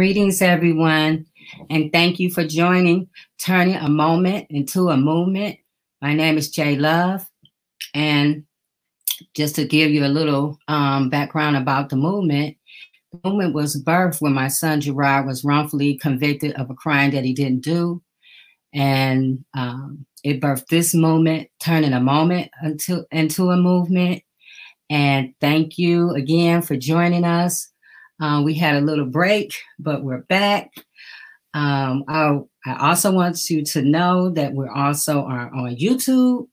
Greetings, everyone, and thank you for joining Turning a Moment into a Movement. My name is Jay Love, and just to give you a little um, background about the movement, the movement was birthed when my son Gerard was wrongfully convicted of a crime that he didn't do, and um, it birthed this movement, turning a moment into into a movement. And thank you again for joining us. Uh, we had a little break, but we're back. Um, I, I also want you to know that we're also are on YouTube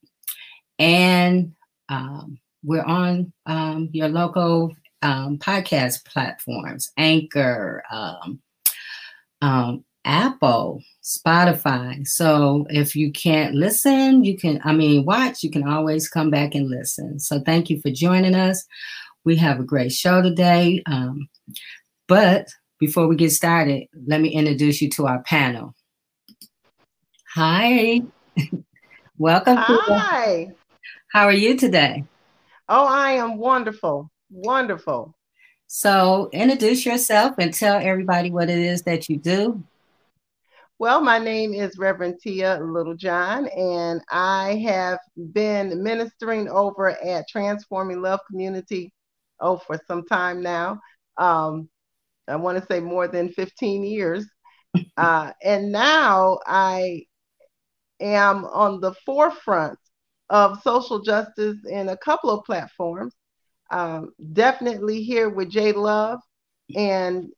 and um, we're on um, your local um, podcast platforms Anchor, um, um, Apple, Spotify. So if you can't listen, you can, I mean, watch, you can always come back and listen. So thank you for joining us. We have a great show today. Um, but before we get started, let me introduce you to our panel. Hi. Welcome. Hi. How are you today? Oh, I am wonderful. Wonderful. So, introduce yourself and tell everybody what it is that you do. Well, my name is Reverend Tia Littlejohn, and I have been ministering over at Transforming Love Community oh for some time now. Um, I want to say more than 15 years. Uh, and now I am on the forefront of social justice in a couple of platforms. Um, definitely here with Jay Love and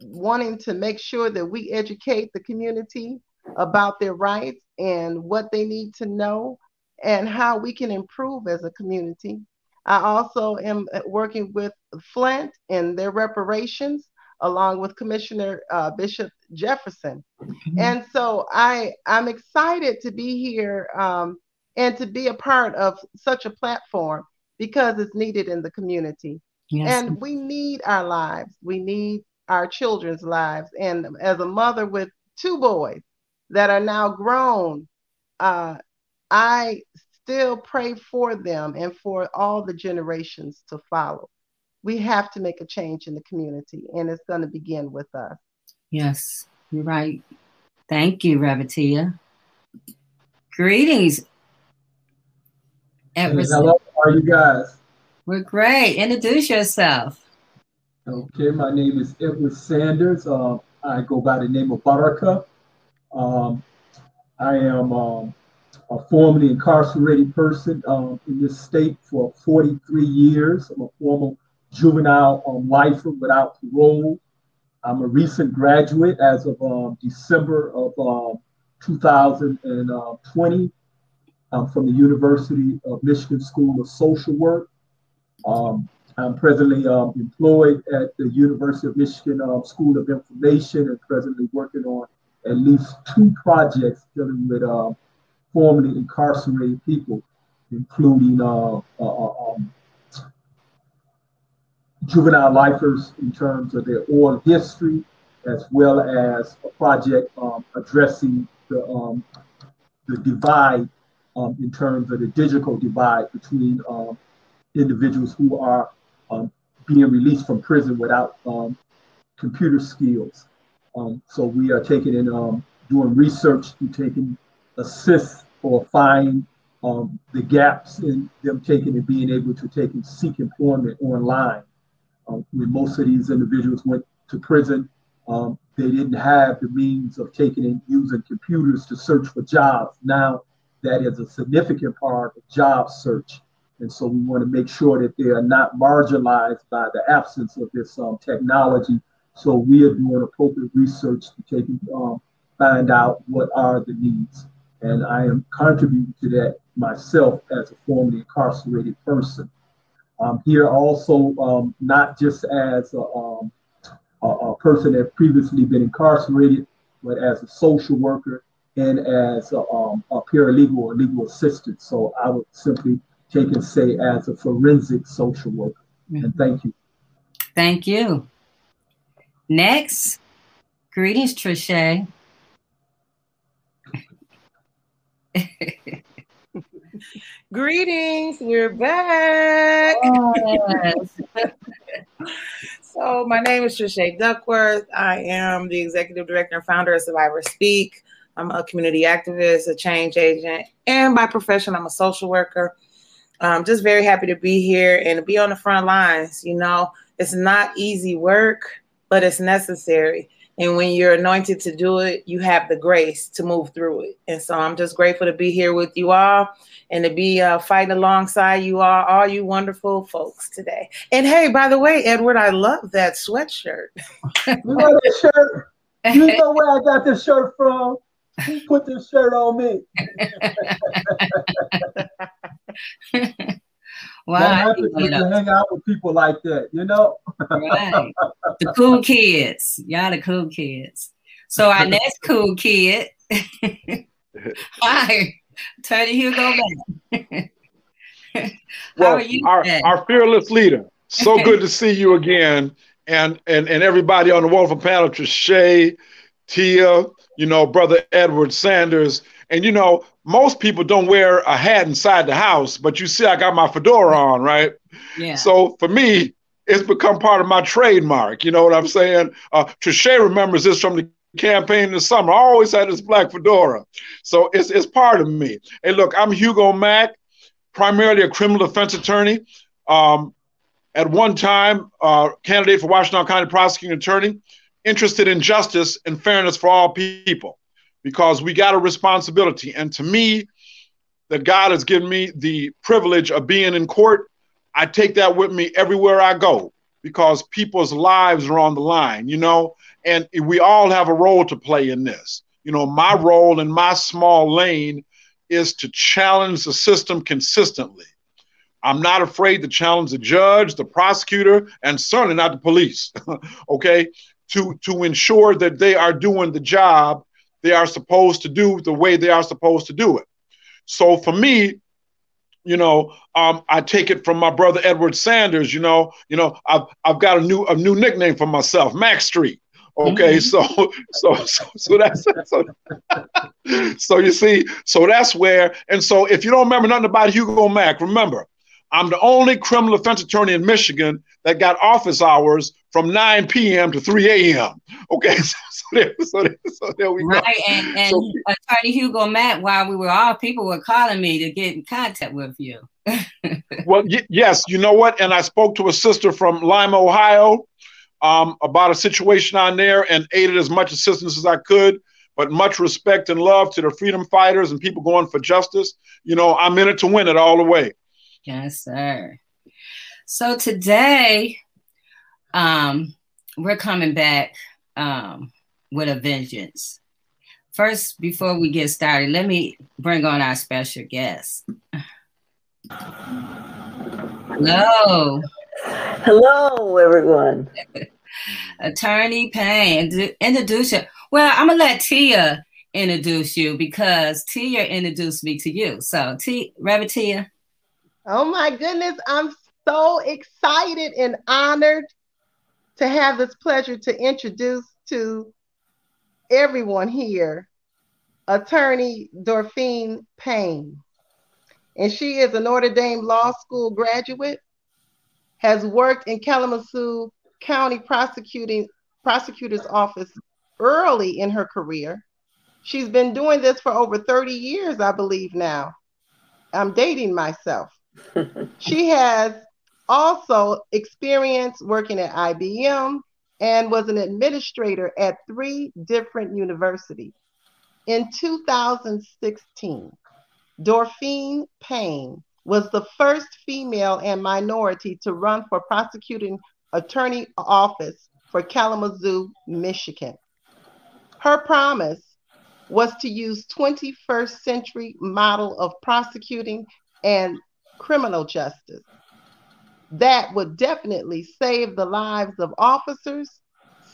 wanting to make sure that we educate the community about their rights and what they need to know and how we can improve as a community. I also am working with Flint and their reparations along with Commissioner uh, Bishop Jefferson. Mm-hmm. And so I, I'm excited to be here um, and to be a part of such a platform because it's needed in the community. Yes. And we need our lives. We need our children's lives. And as a mother with two boys that are now grown, uh, I still pray for them and for all the generations to follow we have to make a change in the community, and it's going to begin with us. Yes, you're right. Thank you, Rev Tia. Greetings. Hey, hello, how are you guys? We're great. Introduce yourself. Okay, my name is Edward Sanders. Uh, I go by the name of Baraka. Um, I am um, a formerly incarcerated person um, in this state for 43 years. I'm a former juvenile um, lifer without parole. I'm a recent graduate as of um, December of um, 2020 um, from the University of Michigan School of Social Work. Um, I'm presently um, employed at the University of Michigan School of Information and presently working on at least two projects dealing with formerly incarcerated people, including uh, uh, um, juvenile lifers in terms of their oral history, as well as a project um, addressing the, um, the divide um, in terms of the digital divide between um, individuals who are um, being released from prison without computer skills. so we are taking and doing research to taking assist or find the gaps in them taking and being able to take and seek employment online um, when most of these individuals went to prison, um, they didn't have the means of taking and using computers to search for jobs. Now that is a significant part of job search. And so we want to make sure that they are not marginalized by the absence of this um, technology. So we are doing appropriate research to take and um, find out what are the needs. And I am contributing to that myself as a formerly incarcerated person. I'm here also um, not just as a, um, a, a, person that previously been incarcerated, but as a social worker and as a, um, a paralegal or legal assistant. So I would simply take and say as a forensic social worker. Mm-hmm. And thank you. Thank you. Next, greetings, Trischè. Greetings, we're back. Yes. so, my name is Trischè Duckworth. I am the executive director and founder of Survivor Speak. I'm a community activist, a change agent, and by profession, I'm a social worker. I'm just very happy to be here and to be on the front lines. You know, it's not easy work, but it's necessary. And when you're anointed to do it, you have the grace to move through it. And so I'm just grateful to be here with you all and to be uh, fighting alongside you all, all you wonderful folks today. And hey, by the way, Edward, I love that sweatshirt. you know that shirt? You know where I got this shirt from? Who put this shirt on me? Wow. That happens when you hang out with people like that, you know? right. The cool kids. Y'all the cool kids. So our next cool kid. Hi. Turn Hugo back. well, our, our fearless leader. So good to see you again. And and and everybody on the wonderful panel, Trischè, Tia, you know, brother Edward Sanders. And you know, most people don't wear a hat inside the house, but you see, I got my fedora on, right? Yeah. So for me, it's become part of my trademark. You know what I'm saying? Uh, remembers this from the campaign in the summer. I always had this black fedora. So it's, it's part of me. Hey, look, I'm Hugo Mack, primarily a criminal defense attorney. Um, at one time, uh, candidate for Washtenaw County prosecuting attorney, interested in justice and fairness for all people because we got a responsibility. And to me, that God has given me the privilege of being in court, I take that with me everywhere I go because people's lives are on the line, you know, and we all have a role to play in this. You know, my role in my small lane is to challenge the system consistently. I'm not afraid to challenge the judge, the prosecutor, and certainly not the police. okay, to to ensure that they are doing the job they are supposed to do the way they are supposed to do it. So for me, you know, um, I take it from my brother Edward Sanders. You know, you know, I've I've got a new a new nickname for myself, Mac Street. Okay, mm-hmm. so, so so so that's so, so you see, so that's where, and so if you don't remember nothing about Hugo Mack, remember, I'm the only criminal defense attorney in Michigan that got office hours from 9 p.m. to 3 a.m. Okay, so, there, so, there, so there we right. go. Right, and, and so, Attorney Hugo Mack, while we were all, people were calling me to get in contact with you. well, y- yes, you know what? And I spoke to a sister from Lima, Ohio, um, about a situation on there and aided as much assistance as I could. But much respect and love to the freedom fighters and people going for justice. You know, I'm in it to win it all the way. Yes, sir. So today, um, we're coming back um, with a vengeance. First, before we get started, let me bring on our special guest. Hello. Hello, everyone. Attorney Payne, introduce you. Well, I'm gonna let Tia introduce you because Tia introduced me to you. So, T, Reverend Tia. Oh my goodness, I'm so excited and honored to have this pleasure to introduce to everyone here attorney Dorphine Payne. And she is a Notre Dame Law School graduate, has worked in Kalamazoo County prosecuting prosecutor's office early in her career. She's been doing this for over 30 years, I believe now. I'm dating myself she has also experience working at IBM and was an administrator at three different universities. In 2016, Dorphine Payne was the first female and minority to run for prosecuting attorney office for Kalamazoo, Michigan. Her promise was to use 21st century model of prosecuting and criminal justice. That would definitely save the lives of officers,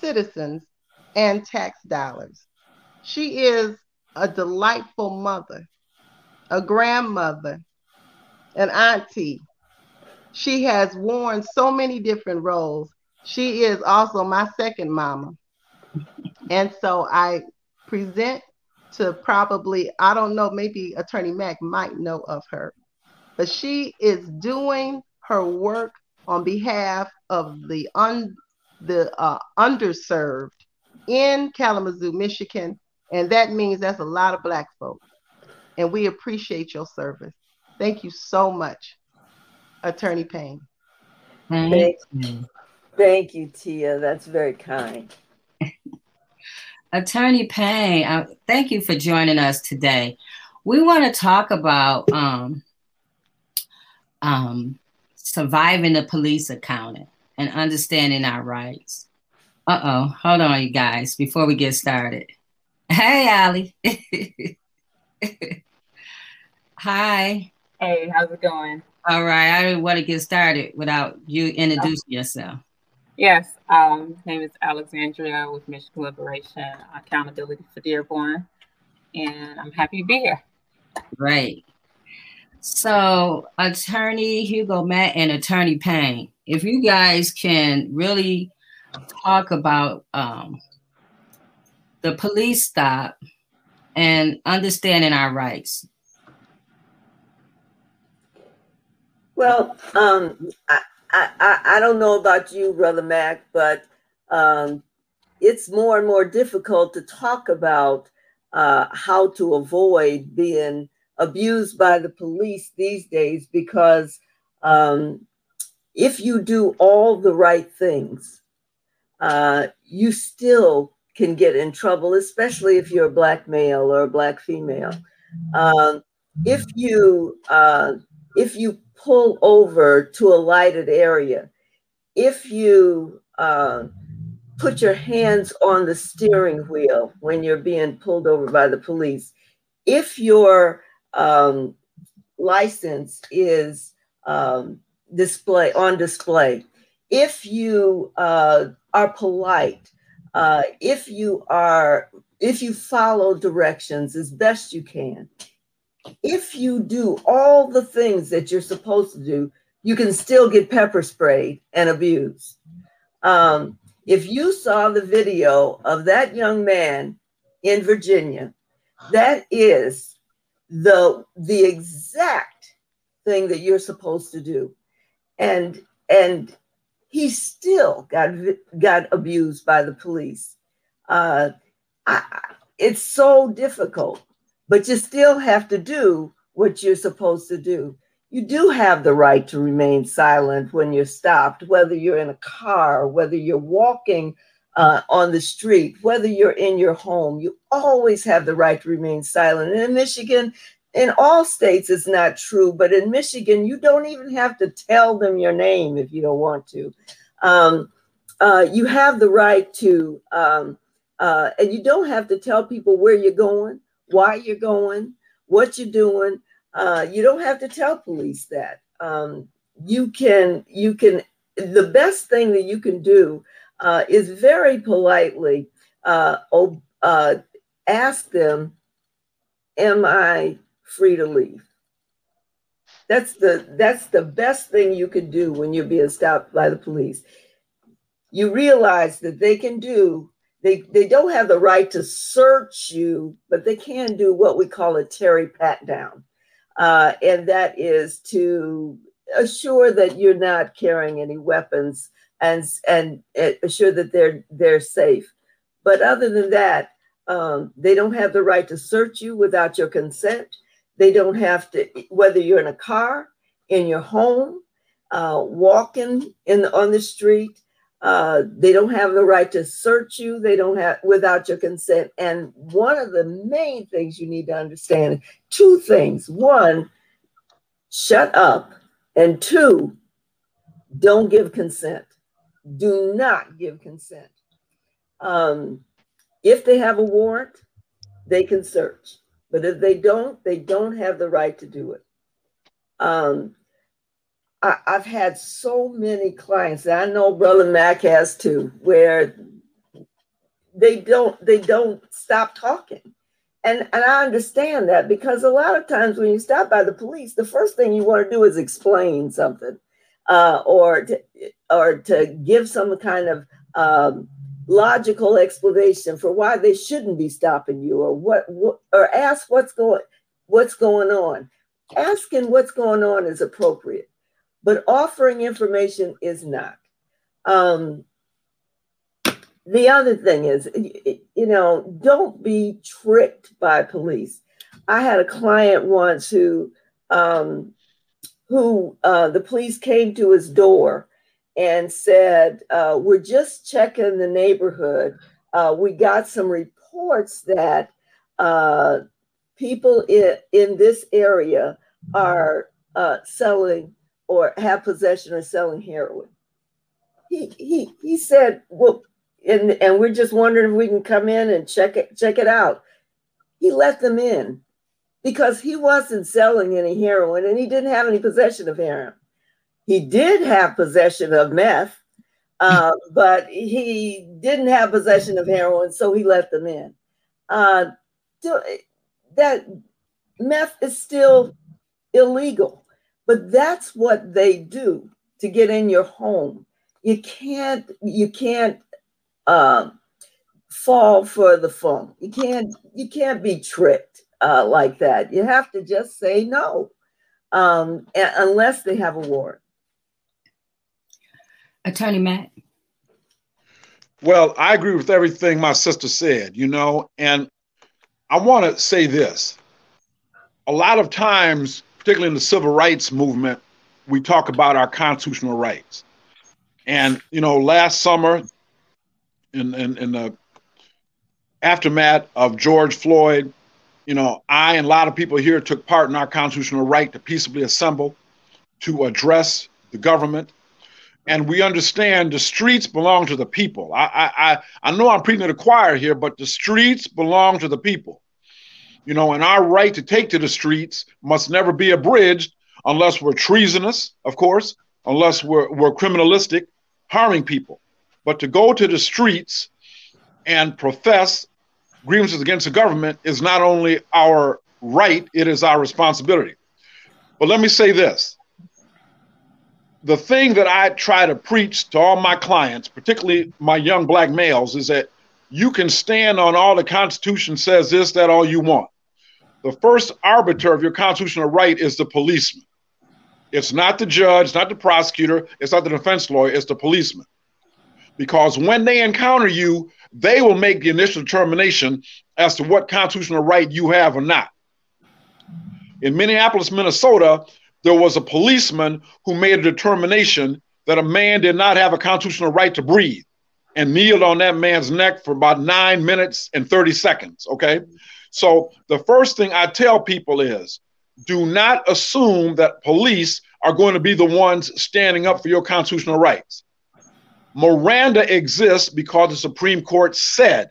citizens, and tax dollars. She is a delightful mother, a grandmother, an auntie. She has worn so many different roles. She is also my second mama. And so I present to probably, I don't know, maybe Attorney Mack might know of her, but she is doing her work on behalf of the un, the uh, underserved in Kalamazoo, Michigan, and that means that's a lot of Black folks. And we appreciate your service. Thank you so much, Attorney Payne. Thank you. Thank you, Tia. That's very kind. Attorney Payne, uh, thank you for joining us today. We want to talk about um, um, surviving the police accountant and understanding our rights. Uh oh, hold on, you guys, before we get started. Hey, Allie. Hi. Hey, how's it going? All right, I didn't want to get started without you introducing yourself. Yes, um, name is Alexandria with Michigan Liberation Accountability for Dearborn, and I'm happy to be here. Great. So, Attorney Hugo Mack and Attorney Payne, if you guys can really talk about um, the police stop and understanding our rights. Well, um, I, I, I don't know about you, Brother Mac, but um, it's more and more difficult to talk about uh, how to avoid being abused by the police these days because um, if you do all the right things, uh, you still can get in trouble, especially if you're a black male or a black female. Um, if you uh, if you pull over to a lighted area, if you uh, put your hands on the steering wheel when you're being pulled over by the police, if your um, license is um, display on display, if you uh, are polite, uh, if you are if you follow directions as best you can, if you do all the things that you're supposed to do, you can still get pepper sprayed and abused. Um, if you saw the video of that young man in Virginia, that is the the exact thing that you're supposed to do, and and he still got got abused by the police. Uh, I, it's so difficult but you still have to do what you're supposed to do. You do have the right to remain silent when you're stopped, whether you're in a car, whether you're walking uh, on the street, whether you're in your home. You always have the right to remain silent. And in Michigan, in all states, it's not true, but in Michigan, you don't even have to tell them your name if you don't want to. Um, uh, you have the right to, um, uh, and you don't have to tell people where you're going why you're going, what you're doing. Uh, you don't have to tell police that. Um, you can, you can, the best thing that you can do uh, is very politely uh, uh, ask them, Am I free to leave? That's the that's the best thing you can do when you're being stopped by the police. You realize that they can do they, they don't have the right to search you, but they can do what we call a Terry pat down. Uh, and that is to assure that you're not carrying any weapons and, and assure that they're, they're safe. But other than that, um, they don't have the right to search you without your consent. They don't have to, whether you're in a car, in your home, uh, walking in on the street, uh, they don't have the right to search you. They don't have without your consent. And one of the main things you need to understand two things. One, shut up. And two, don't give consent. Do not give consent. Um, if they have a warrant, they can search. But if they don't, they don't have the right to do it. Um, I, have had so many clients, I know Brother Mac has too, where they don't they don't stop talking. And and I understand that because a lot of times when you stop by the police, the first thing you want to do is explain something, uh, or to or to give some kind of um, logical explanation for why they shouldn't be stopping you, or what, what or ask what's going what's going on. Asking what's going on is appropriate but offering information is not. Um, the other thing is, you know, don't be tricked by police. I had a client once who, um, who uh, the police came to his door and said, uh, "We're just checking the neighborhood. Uh, we got some reports that uh, people in, in this area are uh, selling or have possession or selling heroin. He he he said, well, and and we're just wondering if we can come in and check it check it out. He let them in because he wasn't selling any heroin and he didn't have any possession of heroin. He did have possession of meth, uh, but he didn't have possession of heroin, so he let them in. Uh, that meth is still illegal. But that's what they do to get in your home. You can't you can't um, fall for the phone. You can't you can't be tricked uh, like that. You have to just say no, um, unless they have a warrant. Attorney Mack. Well, I agree with everything my sister said, you know, and I want to say this. A lot of times particularly in the civil rights movement, we talk about our constitutional rights. And, you know, last summer, in, in, in the aftermath of George Floyd, you know, I and a lot of people here took part in our constitutional right to peaceably assemble, to address the government. And we understand the streets belong to the people. I, I, I know I'm preaching to the choir here, but the streets belong to the people. You know, and our right to take to the streets must never be abridged unless we're treasonous, of course, unless we're, we're criminalistic, harming people. But to go to the streets and profess grievances against the government is not only our right, it is our responsibility. But let me say this the thing that I try to preach to all my clients, particularly my young black males, is that you can stand on all the Constitution says this, that, all you want. The first arbiter of your constitutional right is the policeman. It's not the judge, not the prosecutor, it's not the defense lawyer, it's the policeman. Because when they encounter you, they will make the initial determination as to what constitutional right you have or not. In Minneapolis, Minnesota, there was a policeman who made a determination that a man did not have a constitutional right to breathe and kneeled on that man's neck for about nine minutes and 30 seconds. Okay. So the first thing I tell people is do not assume that police are going to be the ones standing up for your constitutional rights. Miranda exists because the Supreme Court said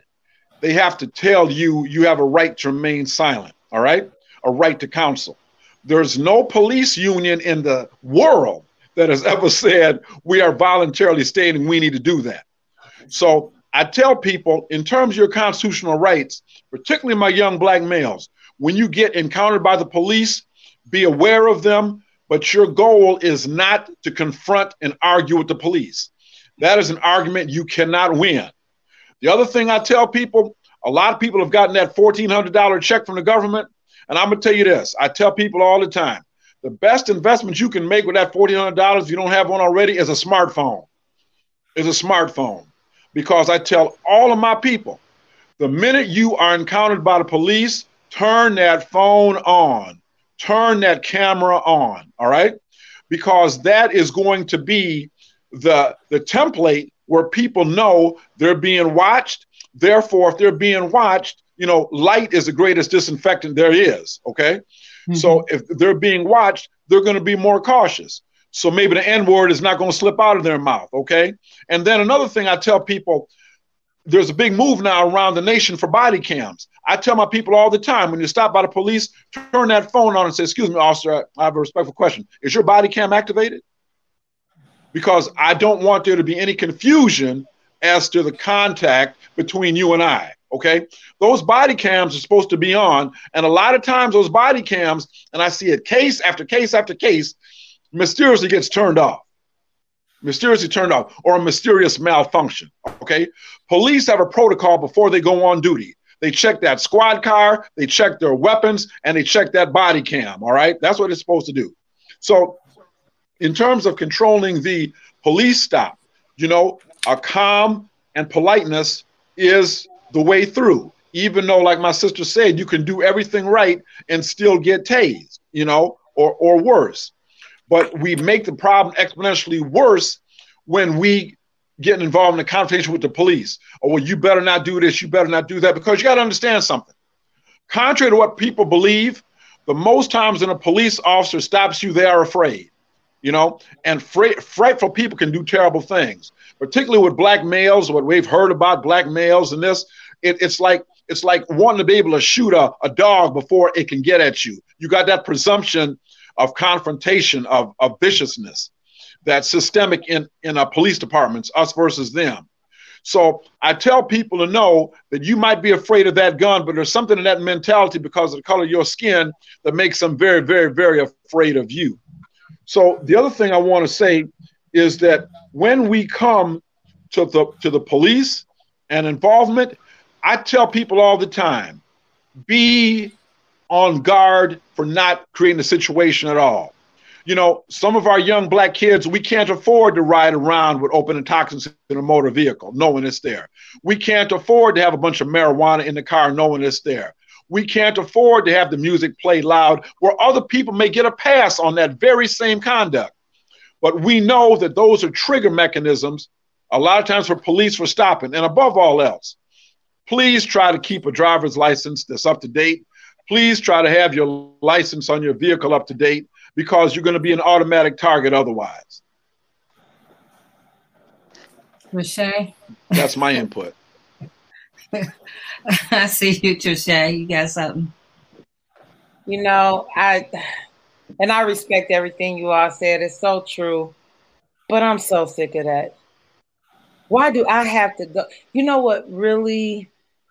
they have to tell you you have a right to remain silent, all right? A right to counsel. There's no police union in the world that has ever said we are voluntarily stating we need to do that. So I tell people, in terms of your constitutional rights, particularly my young black males, when you get encountered by the police, be aware of them, but your goal is not to confront and argue with the police. That is an argument you cannot win. The other thing I tell people, a lot of people have gotten that $1,400 check from the government. And I'm to tell you this I tell people all the time the best investment you can make with that $1,400 if you don't have one already is a smartphone. Is a smartphone because I tell all of my people the minute you are encountered by the police, turn that phone on, turn that camera on, all right? Because that is going to be the, the template where people know they're being watched. Therefore, if they're being watched, you know, light is the greatest disinfectant there is, okay? Mm-hmm. So if they're being watched, they're going to be more cautious. So maybe the N word is not going to slip out of their mouth. Okay. And then another thing I tell people there's a big move now around the nation for body cams. I tell my people all the time when you stop by the police, turn that phone on and say, Excuse me, officer, I have a respectful question. Is your body cam activated? Because I don't want there to be any confusion as to the contact between you and I. Okay. Those body cams are supposed to be on. And a lot of times, those body cams, and I see it case after case after case, mysteriously gets turned off mysteriously turned off, or a mysterious malfunction. Okay. Police have a protocol before they go on duty. They check that squad car, they check their weapons, and they check that body cam. All right. That's what it's supposed to do. So, in terms of controlling the police stop, you know, a calm and politeness is the way through. Even though, like my sister said, you can do everything right and still get tased, you know, or or worse but we make the problem exponentially worse when we get involved in a confrontation with the police. Or oh, well, you better not do this, you better not do that, because you got to understand something. Contrary to what people believe, the most times when a police officer stops you, they are afraid. You know, and frightful people can do terrible things, particularly with black males. What we've heard about black males and this, it, it's like it's like wanting to be able to shoot a, a dog before it can get at you. You got that presumption of confrontation, of, of viciousness that's systemic in, in our police departments, us versus them. So I tell people to know that you might be afraid of that gun, but there's something in that mentality because of the color of your skin that makes them very, very, very afraid of you. So the other thing I want to say is that when we come to the to the police and involvement, I tell people all the time, be on guard for not creating a situation at all. You know, some of our young black kids, we can't afford to ride around with open toxins in a motor vehicle, knowing it's there. We can't afford to have a bunch of marijuana in the car, knowing it's there. We can't afford to have the music play loud where other people may get a pass on that very same conduct. But we know that those are trigger mechanisms, a lot of times for police for stopping. And above all else, please try to keep a driver's license that's up to date please try to have your license on your vehicle up to date because you're going to be an automatic target otherwise. Rashay? That's my input. I see you, Trischè. You got something. You know, I and I respect everything you all said. It's so true. But I'm so sick of that. Why do I have to go? You know what really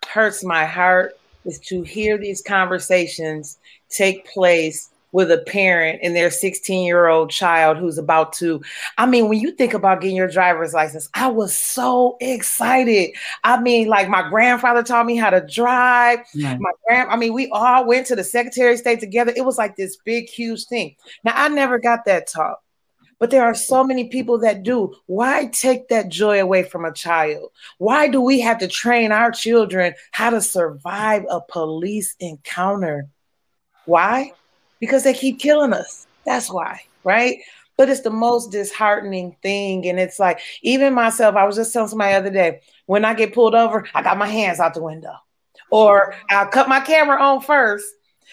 hurts my heart is to hear these conversations take place with a parent and their 16 year old child who's about to. I mean, when you think about getting your driver's license, I was so excited. I mean, like my grandfather taught me how to drive. Yeah. My grand, I mean, we all went to the Secretary of State together. It was like this big, huge thing. Now, I never got that taught. But there are so many people that do. Why take that joy away from a child? Why do we have to train our children how to survive a police encounter? Why? Because they keep killing us. That's why, right? But it's the most disheartening thing. And it's like, even myself, I was just telling somebody the other day, when I get pulled over, I got my hands out the window. Or I'll cut my camera on first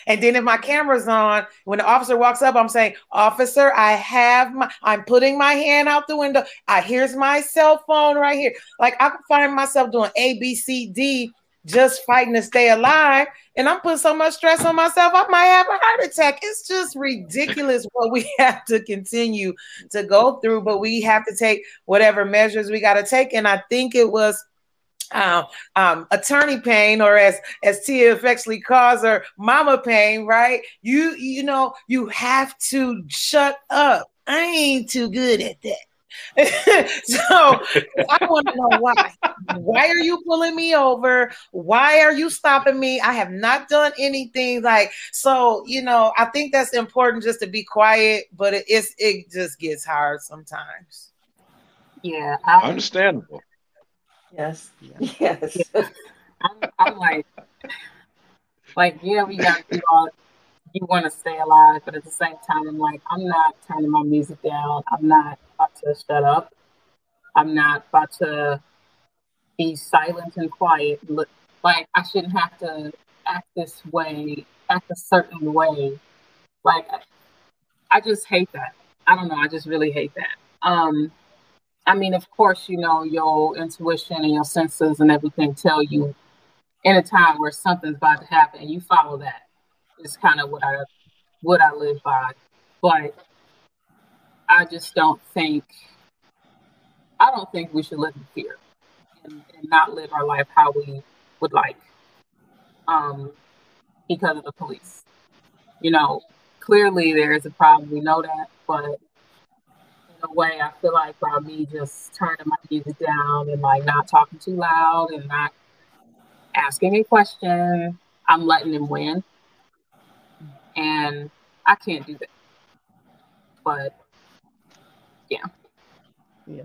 and then if my camera's on, when the officer walks up, I'm saying, Officer, I have my, I'm putting my hand out the window. I here's my cell phone right here. Like I can find myself doing A, B, C, D, just fighting to stay alive. And I'm putting so much stress on myself, I might have a heart attack. It's just ridiculous what we have to continue to go through, but we have to take whatever measures we got to take. And I think it was um, um, attorney Payne, or as as Tia affectionately calls her, mama Payne, right? You you know you have to shut up. I ain't too good at that. so I want to know why. Why are you pulling me over? Why are you stopping me? I have not done anything like so. You know, I think that's important just to be quiet, but it, it's it just gets hard sometimes. Yeah, I, understandable. Yes. Yes. I'm, I'm, like, like, yeah, we got you all. You want to stay alive, but at the same time, I'm like, I'm not turning my music down. I'm not about to shut up. I'm not about to be silent and quiet. Like, I shouldn't have to act this way, act a certain way. Like, I just hate that. I don't know. I just really hate that. Um, I mean, of course, you know, your intuition and your senses and everything tell you in a time where something's about to happen and you follow that. It's kind of what I what I live by. But I just don't think I don't think we should live in fear and, and not live our life how we would like. Um, because of the police. You know, clearly there is a problem. We know that, but in a way, I feel like by me just turning my music down and like not talking too loud and not asking a question, I'm letting them win. And I can't do that. But yeah. Yeah.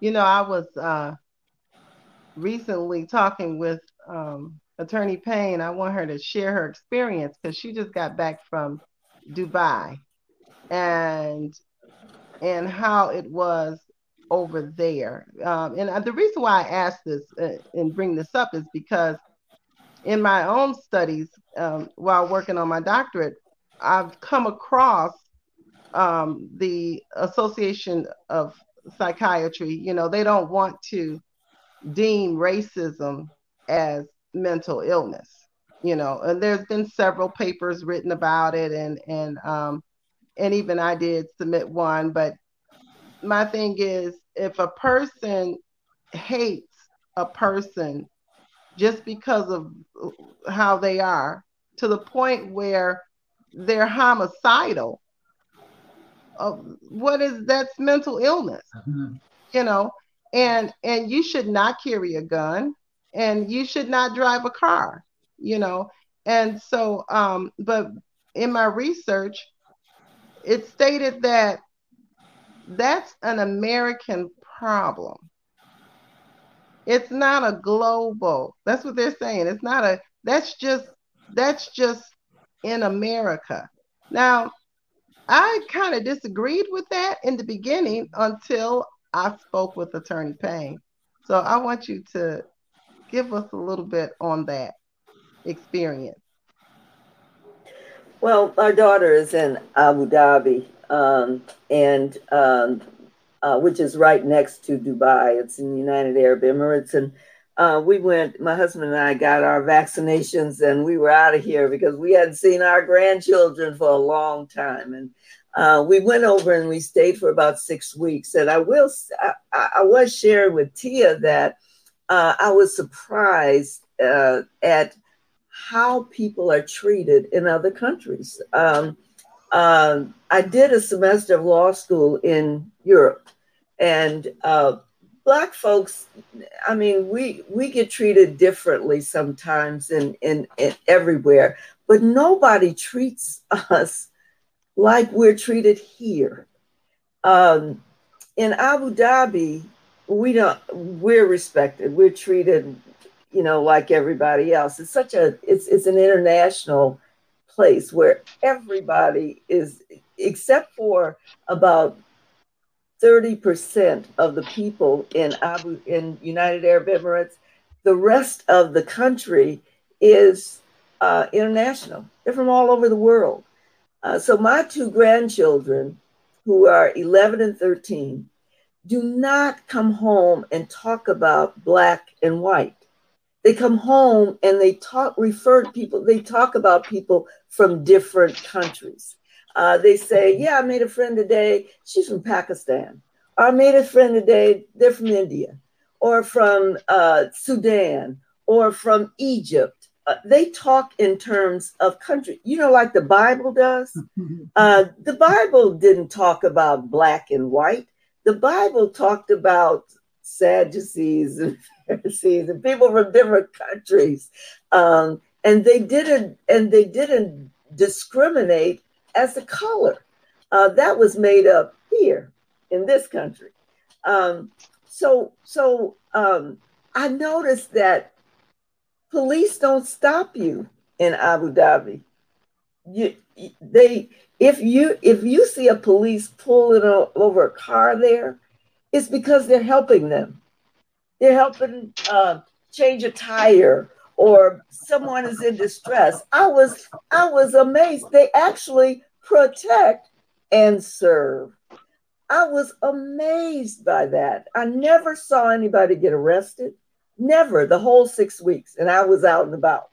You know, I was uh recently talking with um Attorney Payne. I want her to share her experience because she just got back from Dubai and and how it was over there. Um, and the reason why I ask this uh, and bring this up is because in my own studies, um, while working on my doctorate, I've come across um, the Association of Psychiatry. You know, they don't want to deem racism as mental illness. You know, and there's been several papers written about it, and and um, and even I did submit one. But my thing is, if a person hates a person just because of how they are, to the point where they're homicidal, uh, what is that's mental illness? Mm-hmm. You know, and and you should not carry a gun, and you should not drive a car. You know, and so, um, but in my research, it stated that that's an American problem. It's not a global. That's what they're saying. It's not a that's just that's just in America. Now, I kind of disagreed with that in the beginning until I spoke with Attorney Payne. So I want you to give us a little bit on that experience. Well, our daughter is in Abu Dhabi, um, and um, uh, which is right next to Dubai. It's in the United Arab Emirates, and uh, we went. My husband and I got our vaccinations, and we were out of here because we hadn't seen our grandchildren for a long time, and. Uh, we went over and we stayed for about six weeks. And I will, I, I was sharing with Tia that uh, I was surprised uh, at how people are treated in other countries. Um, uh, I did a semester of law school in Europe, and uh, black folks, I mean, we we get treated differently sometimes in, in, in everywhere, but nobody treats us like we're treated here. Um, in Abu Dhabi, we don't we're respected. We're treated you know, like everybody else. It's such a it's it's an international place where everybody is except for about 30% of the people in Abu in United Arab Emirates, the rest of the country is uh, international. They're from all over the world. Uh, so my two grandchildren, who are 11 and 13, do not come home and talk about black and white they come home and they talk, refer to people, they talk about people from different countries. Uh, they say, Yeah, I made a friend today. She's from Pakistan. Or I made a friend today. They're from India or from uh, Sudan or from Egypt. Uh, they talk in terms of country, you know, like the Bible does. Uh, the Bible didn't talk about black and white. The Bible talked about Sadducees and Pharisees and people from different countries, um, and they didn't and they didn't discriminate as a color. Uh, that was made up here in this country. Um, so so um, I noticed that police don't stop you in Abu Dhabi. You they if you if you see a police pulling over a car there, it's because they're helping them. They're helping uh, change a tire or someone is in distress. I was I was amazed. They actually protect and serve. I was amazed by that. I never saw anybody get arrested, never the whole six weeks, and I was out and about.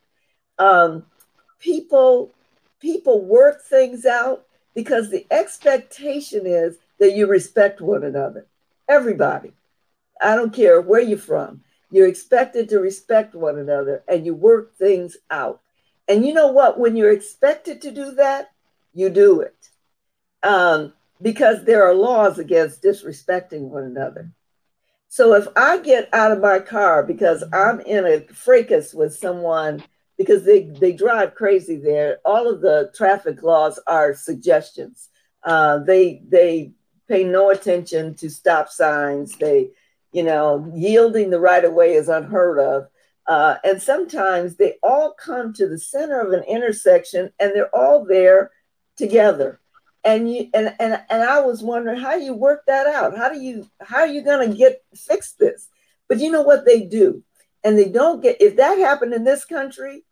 Um, people, people work things out because the expectation is that you respect one another. Everybody, I don't care where you're from, you're expected to respect one another, and you work things out. And you know what? When you're expected to do that, you do it. Um, because there are laws against disrespecting one another. So if I get out of my car because I'm in a fracas with someone because they, they drive crazy there, all of the traffic laws are suggestions. Uh, they they pay no attention to stop signs. They, you know, yielding the right of way is unheard of. Uh, and sometimes they all come to the center of an intersection and they're all there together and you and and and I was wondering how you work that out. How do you how are you going to get fix this? But you know what they do, and they don't get. If that happened in this country,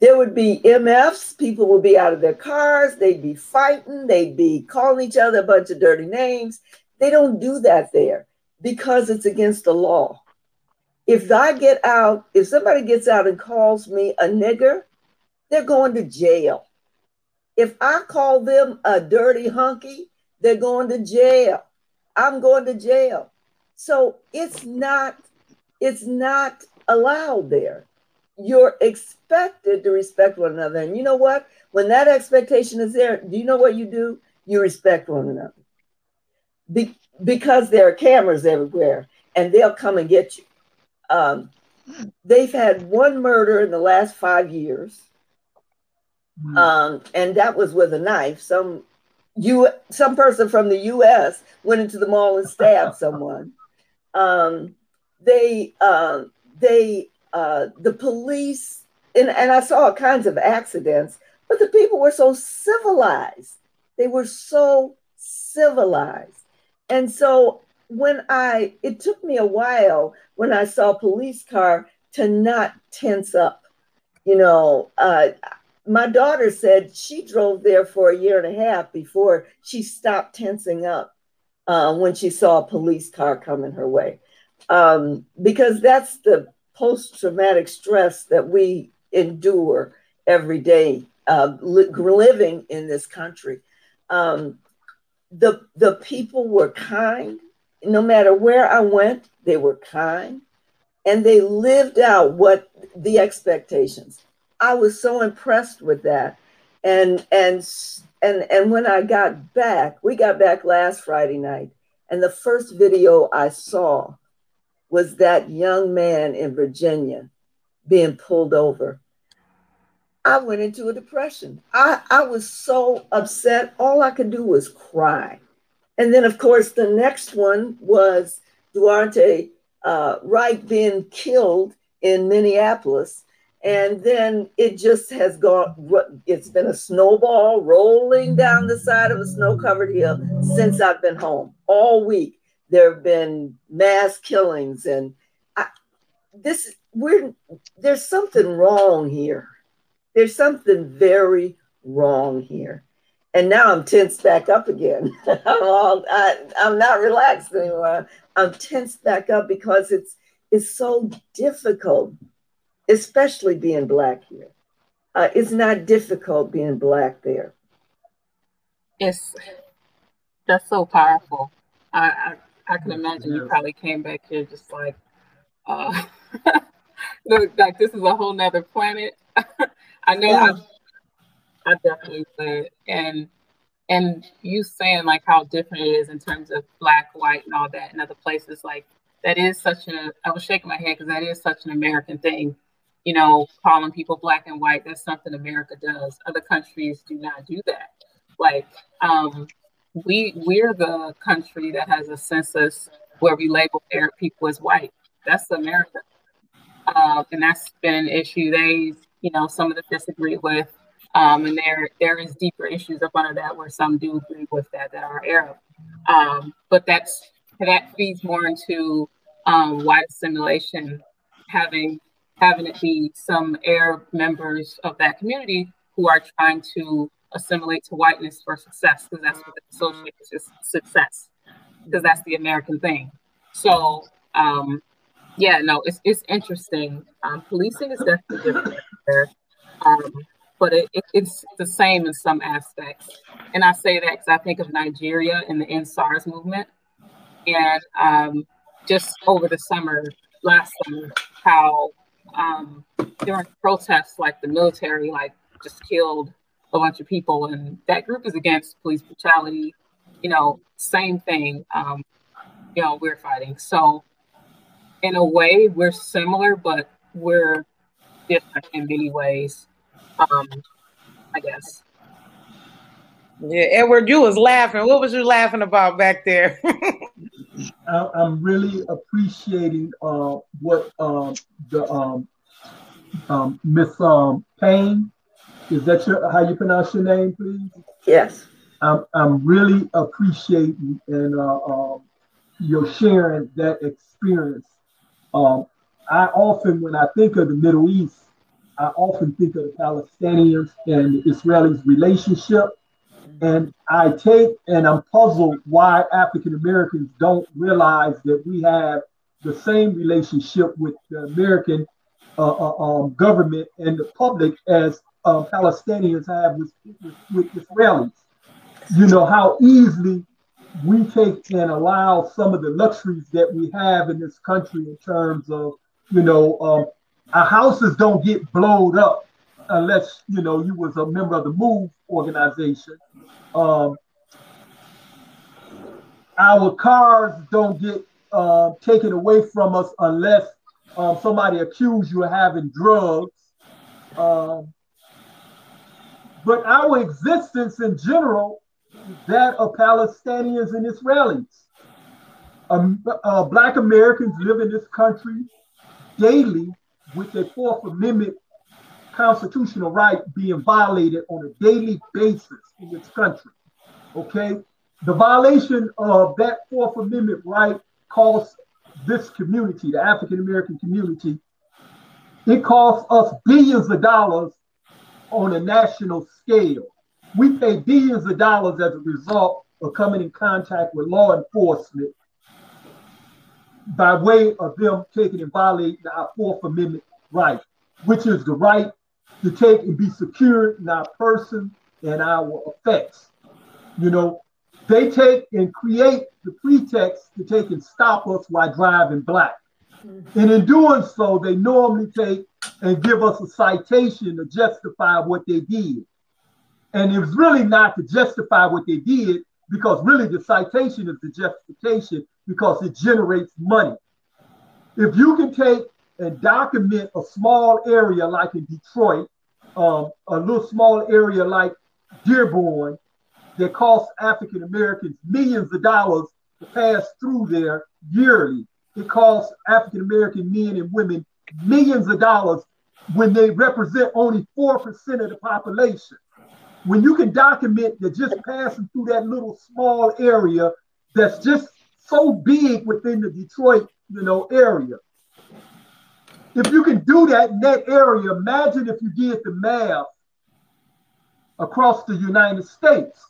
there would be MFs. People would be out of their cars. They'd be fighting. They'd be calling each other a bunch of dirty names. They don't do that there because it's against the law. If I get out, if somebody gets out and calls me a nigger, they're going to jail if I call them a dirty hunky, they're going to jail. I'm going to jail. So it's not it's not allowed there. You're expected to respect one another. And you know what? When that expectation is there, do you know what you do? You respect one another. Be- because there are cameras everywhere and they'll come and get you. Um, they've had one murder in the last five years. Mm-hmm. Um, and that was with a knife. Some you some person from the U.S. went into the mall and stabbed someone. Um, they uh, they uh, the police and, and I saw all kinds of accidents, but the people were so civilized. They were so civilized, and so when I it took me a while when I saw a police car to not tense up. You know, uh, my daughter said she drove there for a year and a half before she stopped tensing up uh, when she saw a police car coming her way. Um, because that's the post traumatic stress that we endure every day uh, li- living in this country. Um, the, the people were kind. No matter where I went, they were kind and they lived out what the expectations I was so impressed with that. And and and and when I got back, we got back last Friday night, and the first video I saw was that young man in Virginia being pulled over. I went into a depression. I, I was so upset. All I could do was cry. And then, of course, the next one was Daunte uh, Wright being killed in Minneapolis. And then it just has gone, it's been a snowball rolling down the side of a snow covered hill since I've been home. All week, there have been mass killings. And I, this, we're, there's something wrong here. There's something very wrong here. And now I'm tensed back up again. I'm, all, I, I'm not relaxed anymore. I'm tensed back up because it's, it's so difficult especially being black here. Uh, it's not difficult being black there. It's that's so powerful. I I, I can imagine you probably came back here just like, uh, like this is a whole nother planet. I know yeah. I, I definitely said and and you saying like how different it is in terms of black, white, and all that in other places like that is such a I was shaking my head because that is such an American thing you know, calling people black and white. That's something America does. Other countries do not do that. Like, um, we we're the country that has a census where we label Arab people as white. That's America, uh, and that's been an issue. They, you know, some of them disagree with, um, and there there is deeper issues up under that where some do agree with that that are Arab. Um, but that's that feeds more into um, white assimilation, having having it be some Arab members of that community who are trying to assimilate to whiteness for success, because that's what the associate is success. because that's the American thing. So um, yeah, no, it's it's interesting. Um, policing is definitely different um, but it, it, it's the same in some aspects. And I say that because I think of Nigeria and the EndSARS movement, and um, just over the summer, last summer, how um, during protests, like the military, like just killed a bunch of people, and that group is against police brutality. You know, same thing. Um, you know, we're fighting. So, in a way, we're similar, but we're different in many ways. Um, I guess. Yeah, Edward, you was laughing. What was you laughing about back there? I'm really appreciating uh, what um, the um, um, Miss um, Payne. Is that your, how you pronounce your name, please? Yes. I'm, I'm really appreciating and uh, um, you're sharing that experience. Um, I often, when I think of the Middle East, I often think of the Palestinians and the Israelis' relationship. And I take and I'm puzzled why African Americans don't realize that we have the same relationship with the American uh, uh, um, government and the public as uh, Palestinians have with, with, with Israelis. You know, how easily we take and allow some of the luxuries that we have in this country in terms of, you know, um, our houses don't get blowed up unless, you know, you was a member of the MOVE organization. Um, our cars don't get uh, taken away from us unless um, somebody accused you of having drugs. Um, but our existence in general that of Palestinians and Israelis. Um, uh, Black Americans live in this country daily with a Fourth Amendment constitutional right being violated on a daily basis in this country. Okay? The violation of that Fourth Amendment right costs this community, the African American community, it costs us billions of dollars on a national scale. We pay billions of dollars as a result of coming in contact with law enforcement by way of them taking and violating our Fourth Amendment right, which is the right to take and be secured in our person and our effects. You know, they take and create the pretext to take and stop us while driving black. And in doing so, they normally take and give us a citation to justify what they did. And it was really not to justify what they did, because really the citation is the justification because it generates money. If you can take and document a small area like in Detroit, um, a little small area like Dearborn that costs African Americans millions of dollars to pass through there yearly. It costs African American men and women millions of dollars when they represent only 4% of the population. When you can document that just passing through that little small area that's just so big within the Detroit, you know, area, if you can do that in that area, imagine if you did the math across the United States.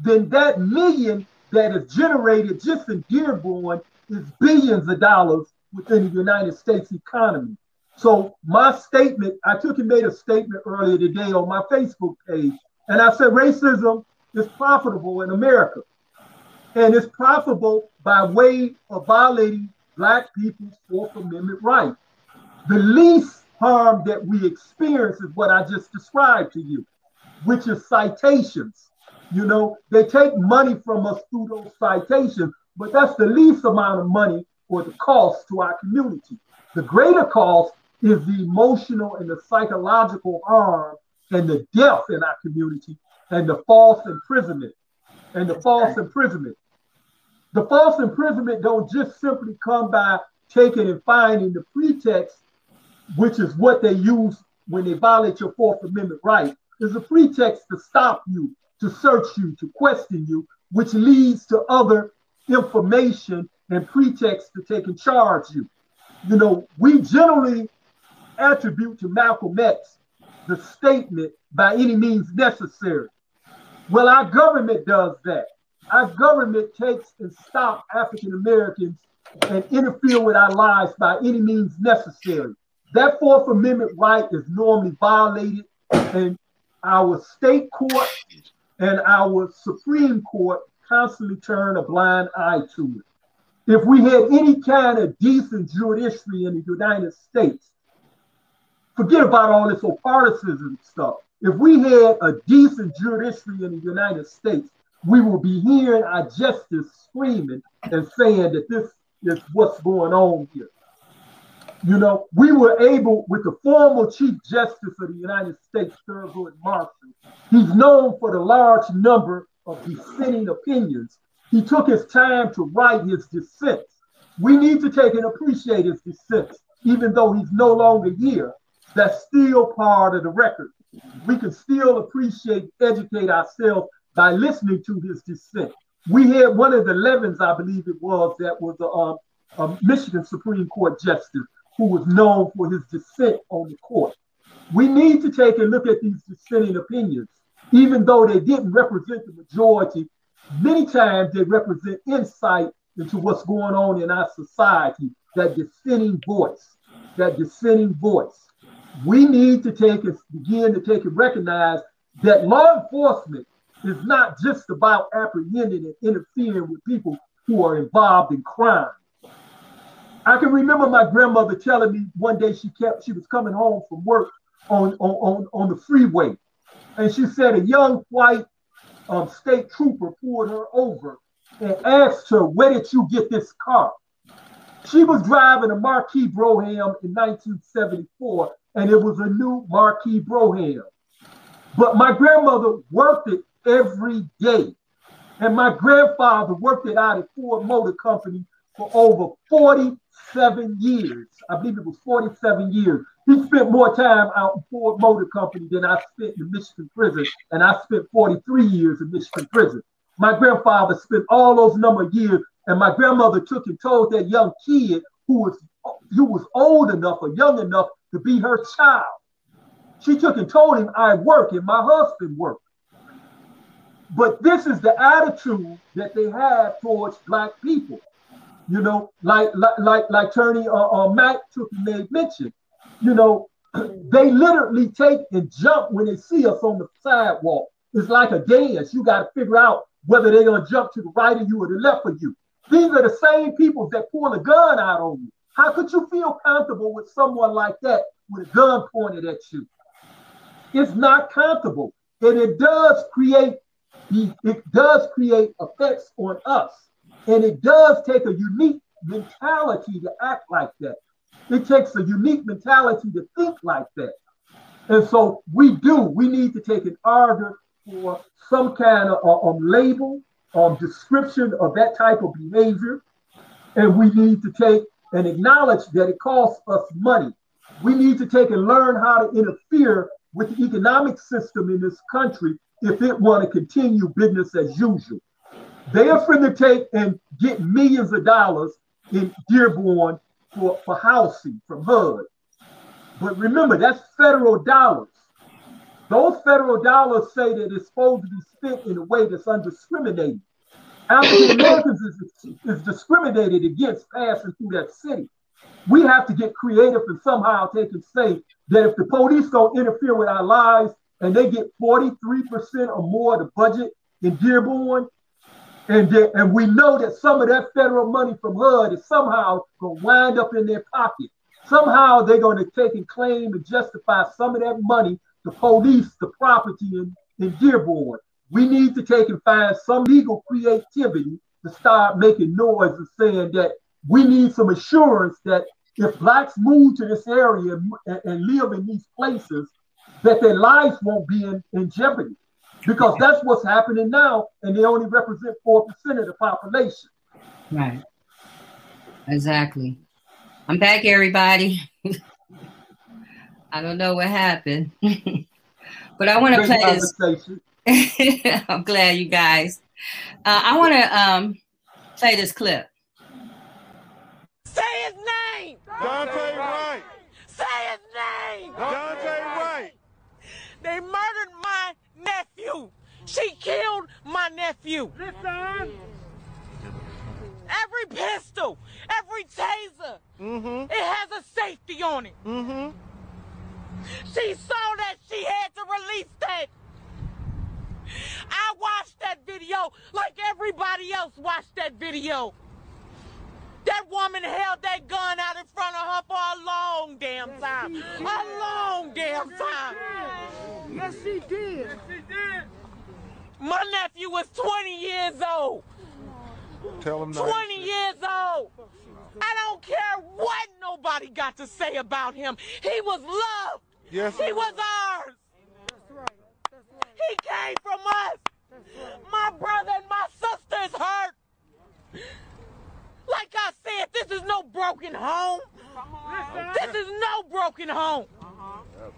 Then that million that is generated just in Dearborn is billions of dollars within the United States economy. So my statement, I took and made a statement earlier today on my Facebook page, and I said racism is profitable in America. And it's profitable by way of violating Black people's Fourth Amendment right. The least harm that we experience is what I just described to you, which is citations. You know, they take money from us through those citations, but that's the least amount of money or the cost to our community. The greater cost is the emotional and the psychological harm and the death in our community and the false imprisonment and the false imprisonment. The false imprisonment don't just simply come by taking and finding the pretext which is what they use when they violate your Fourth Amendment right, is a pretext to stop you, to search you, to question you, which leads to other information and pretext to take and charge you. You know, we generally attribute to Malcolm X the statement by any means necessary. Well, our government does that. our government takes and stops African Americans and interfere with our lives by any means necessary. That Fourth Amendment right is normally violated, and our state court and our Supreme Court constantly turn a blind eye to it. If we had any kind of decent judiciary in the United States, forget about all this partisan stuff. If we had a decent judiciary in the United States, we will be hearing our justice screaming and saying that this is what's going on here. You know, we were able, with the former Chief Justice of the United States, Thurgood Marshall, he's known for the large number of dissenting opinions. He took his time to write his dissents. We need to take and appreciate his dissents, even though he's no longer here. That's still part of the record. We can still appreciate, educate ourselves by listening to his dissent. We had one of the Levins, I believe it was, that was a, a uh, uh, Michigan Supreme Court justice who was known for his dissent on the court. We need to take a look at these dissenting opinions, even though they didn't represent the majority. Many times they represent insight into what's going on in our society, that dissenting voice, that dissenting voice. We need to take and begin to take and recognize that law enforcement is not just about apprehending and interfering with people who are involved in crime. I can remember my grandmother telling me one day she kept she was coming home from work on on on, on the freeway, and she said a young white um, state trooper pulled her over and asked her, "Where did you get this car?" She was driving a Marquis Brougham in 1974, and it was a new Marquis Brougham. But my grandmother worked it every day. And my grandfather worked it out at Ford Motor Company for over 47 years. I believe it was 47 years. He spent more time out in Ford Motor Company than I spent in Michigan prison, and I spent 43 years in Michigan prison. My grandfather spent all those number of years, and my grandmother took and told that young kid who was who was old enough or young enough to be her child. She took and told him, I work and my husband work. But this is the attitude that they have towards black people. You know, like like like Tony uh, uh, Mack took made mention. You know, they literally take and jump when they see us on the sidewalk. It's like a dance. You got to figure out whether they're gonna jump to the right of you or the left of you. These are the same people that pull a gun out on you. How could you feel comfortable with someone like that with a gun pointed at you? It's not comfortable, and it does create it does create effects on us. And it does take a unique mentality to act like that. It takes a unique mentality to think like that. And so we do, we need to take an order for some kind of uh, um, label, um, description of that type of behavior. And we need to take and acknowledge that it costs us money. We need to take and learn how to interfere with the economic system in this country if it want to continue business as usual. They are finna take and get millions of dollars in Dearborn for, for housing from HUD. But remember, that's federal dollars. Those federal dollars say that it's supposed to be spent in a way that's undiscriminating. African Americans is, is discriminated against passing through that city. We have to get creative and somehow take and say that if the police don't interfere with our lives, and they get 43% or more of the budget in Dearborn, and they, and we know that some of that federal money from HUD is somehow going to wind up in their pocket. Somehow they're going to take and claim and justify some of that money to police the property in, in Dearborn. We need to take and find some legal creativity to start making noise and saying that we need some assurance that if blacks move to this area and, and live in these places, that their lives won't be in, in jeopardy because that's what's happening now, and they only represent 4% of the population. Right. Exactly. I'm back, everybody. I don't know what happened, but I want to play this. I'm glad you guys. Uh, I want to um, play this clip. Say his name. Daunte Wright. Say his name. Daunte Wright. They murdered my nephew. She killed my nephew. Listen. Every pistol, every taser, mm-hmm. it has a safety on it. Mm-hmm. She saw that she had to release that. I watched that video like everybody else watched that video. That woman held that gun out in front of her for a long damn time. A long damn time. Yes, she did. Yes, she did. My nephew was 20 years old. Tell him 20 nice. years old. I don't care what nobody got to say about him. He was loved. Yes. He was ours. That's right. That's right. He came from us. Right. My brother and my sister is hurt. Like I said, this is no broken home. This is no broken home. Uh-huh.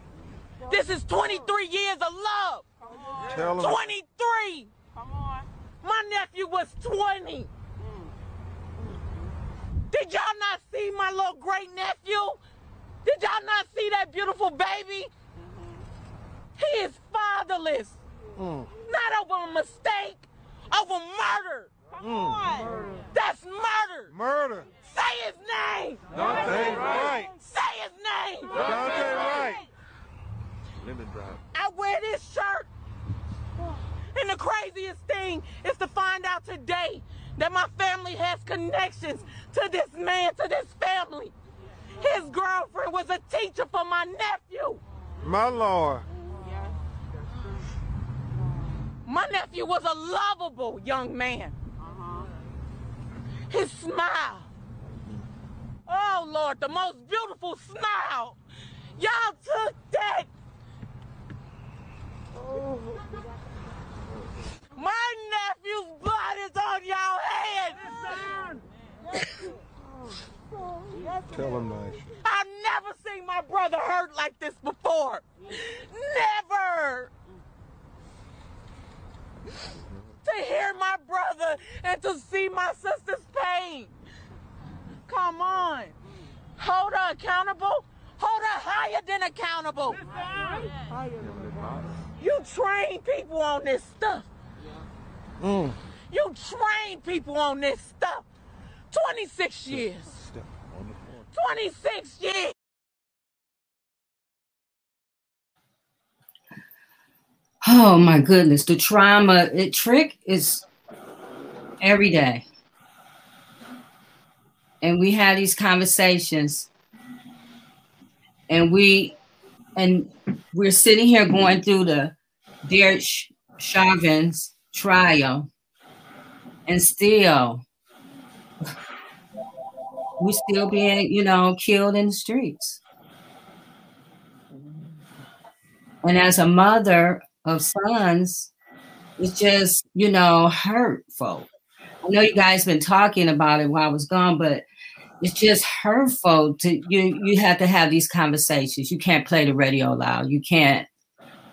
This is 23 years of love. Tell 23. Come on. My nephew was 20. Did y'all not see my little great nephew? Did y'all not see that beautiful baby? He is fatherless. Mm. Not over a mistake, over murder. Come mm. on. That's murder. Murder. Say his name. Daunte Wright. Say his name. Daunte Wright. I wear this shirt. And the craziest thing is to find out today that my family has connections to this man, to this family. His girlfriend was a teacher for my nephew. My Lord. My nephew was a lovable young man. His smile. Oh, Lord, the most beautiful smile. Y'all took that. Oh. My nephew's blood is on y'all hands. Tell him nice. I've never seen my brother hurt like this before. Never. To hear my brother and to see my sister's pain. Come on. Hold her accountable. Hold her higher than accountable. You train people on this stuff. Mm. You train people on this stuff. 26 years. 26 years. Oh my goodness, the trauma, it trick is every day. And we had these conversations and we and we're sitting here going through the Derek Chauvin's trial and still we're still being, you know, killed in the streets. And as a mother of sons, it's just, you know, hurtful. I know you guys been talking about it while I was gone, but it's just hurtful to you you have to have these conversations. You can't play the radio loud. You can't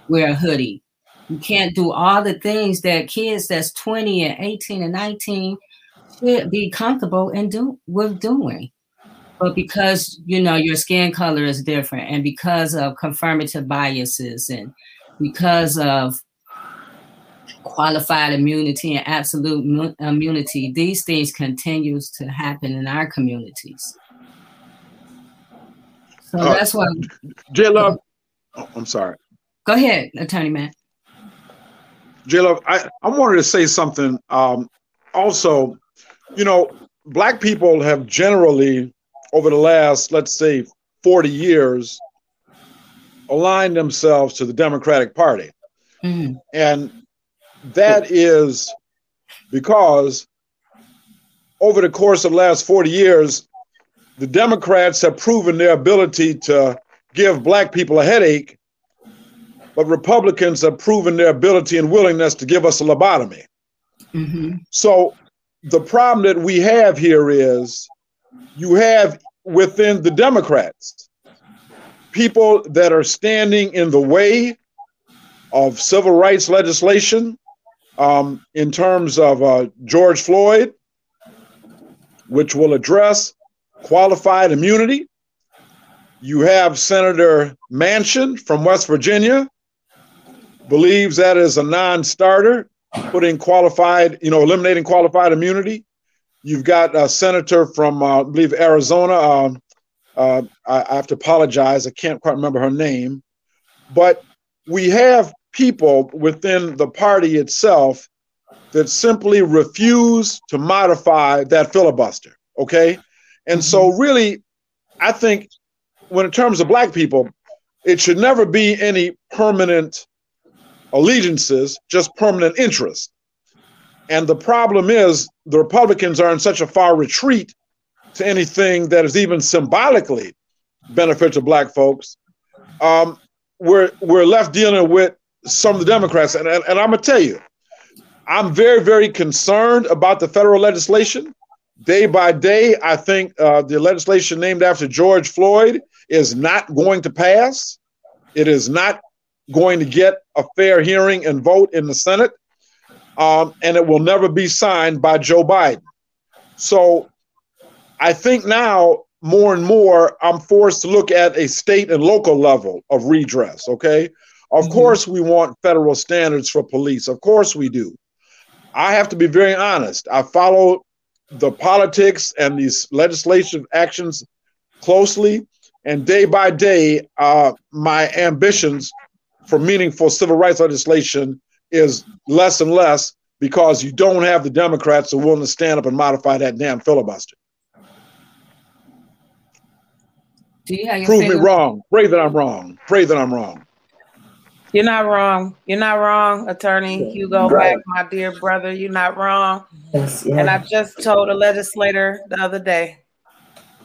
wear a hoodie. You can't do all the things that kids that's 20 and 18 and 19 should be comfortable and do with doing. But because you know your skin color is different, and because of confirmative biases, and because of qualified immunity and absolute immunity, these things continues to happen in our communities. So uh, that's why. Jay Love, oh, I'm sorry. Go ahead, Attorney Mack. Jay Love, I, I wanted to say something. Um, also, you know, black people have generally, over the last, let's say, 40 years, aligned themselves to the Democratic Party. Mm. And that is because over the course of the last 40 years, the Democrats have proven their ability to give black people a headache, but Republicans have proven their ability and willingness to give us a lobotomy. Mm-hmm. So the problem that we have here is you have within the Democrats people that are standing in the way of civil rights legislation um, in terms of uh, George Floyd, which will address qualified immunity. You have Senator Manchin from West Virginia, believes that is a non-starter, putting qualified, you know, eliminating qualified immunity. You've got a senator from, uh, I believe, Arizona. Uh, uh, I, I have to apologize. I can't quite remember her name. But we have people within the party itself that simply refuse to modify that filibuster. Okay. And so, really, I think when in terms of black people, it should never be any permanent allegiances, just permanent interest. And the problem is the Republicans are in such a far retreat to anything that is even symbolically beneficial to black folks. Um, we're we're left dealing with some of the Democrats, and, and, and I'm gonna tell you, I'm very very concerned about the federal legislation. Day by day, I think uh, the legislation named after George Floyd is not going to pass. It is not going to get a fair hearing and vote in the Senate, um, and it will never be signed by Joe Biden. So I think now more and more I'm forced to look at a state and local level of redress. Okay. Of mm-hmm. course, we want federal standards for police. Of course, we do. I have to be very honest. I follow the politics and these legislative actions closely. And day by day, uh, my ambitions for meaningful civil rights legislation is less and less because you don't have the Democrats who are willing to stand up and modify that damn filibuster. Prove me wrong. Pray that I'm wrong. Pray that I'm wrong. You're not wrong. You're not wrong, Attorney Hugo right. Mack, my dear brother. You're not wrong. Yes, yeah. And I just told a legislator the other day,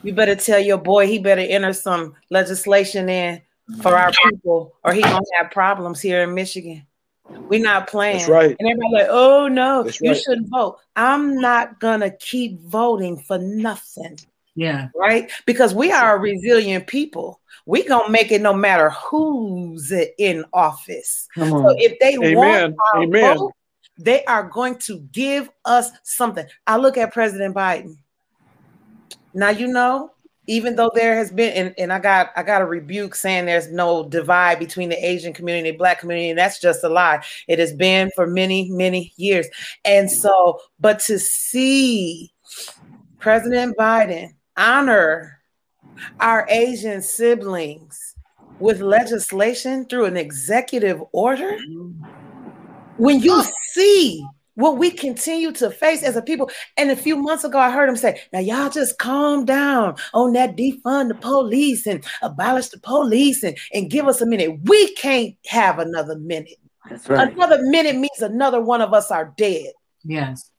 you better tell your boy he better enter some legislation in for our people, or he gonna have problems here in Michigan. We're not playing. That's right. And everybody like, oh no, That's you right. shouldn't vote. I'm not gonna keep voting for nothing. Yeah. Right? Because we are a resilient people. We gonna make it no matter who's in office. So if they Amen. want our Amen. vote, they are going to give us something. I look at President Biden. Now you know even though there has been and, and i got i got a rebuke saying there's no divide between the asian community and black community and that's just a lie. It has been for many many years. And so but to see president biden honor our asian siblings with legislation through an executive order mm-hmm. when you see what we continue to face as a people. And a few months ago, I heard him say, Now, y'all just calm down on that defund the police and abolish the police and, and give us a minute. We can't have another minute. That's right. Another minute means another one of us are dead. Yes.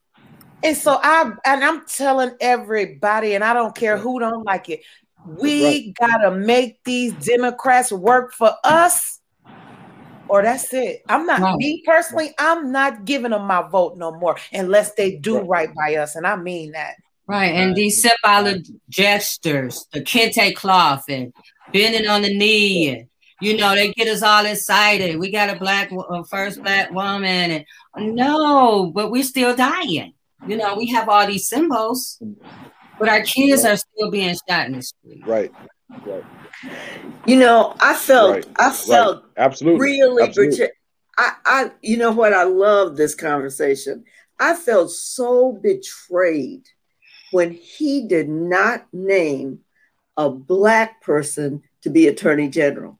And so I and I'm telling everybody, and I don't care who don't like it, we right. gotta make these Democrats work for us or that's it. I'm not right. me personally. I'm not giving them my vote no more unless they do right, right by us, and I mean that. Right, and these symbolic gestures, the kente cloth, and bending on the knee, and you know they get us all excited. We got a black a first black woman, and no, but we're still dying. You know, we have all these symbols, but our kids are still being shot in the street. Right, right. You know, I felt right. I felt right. absolutely really absolutely. I, I you know what I love this conversation. I felt so betrayed when he did not name a black person to be attorney general.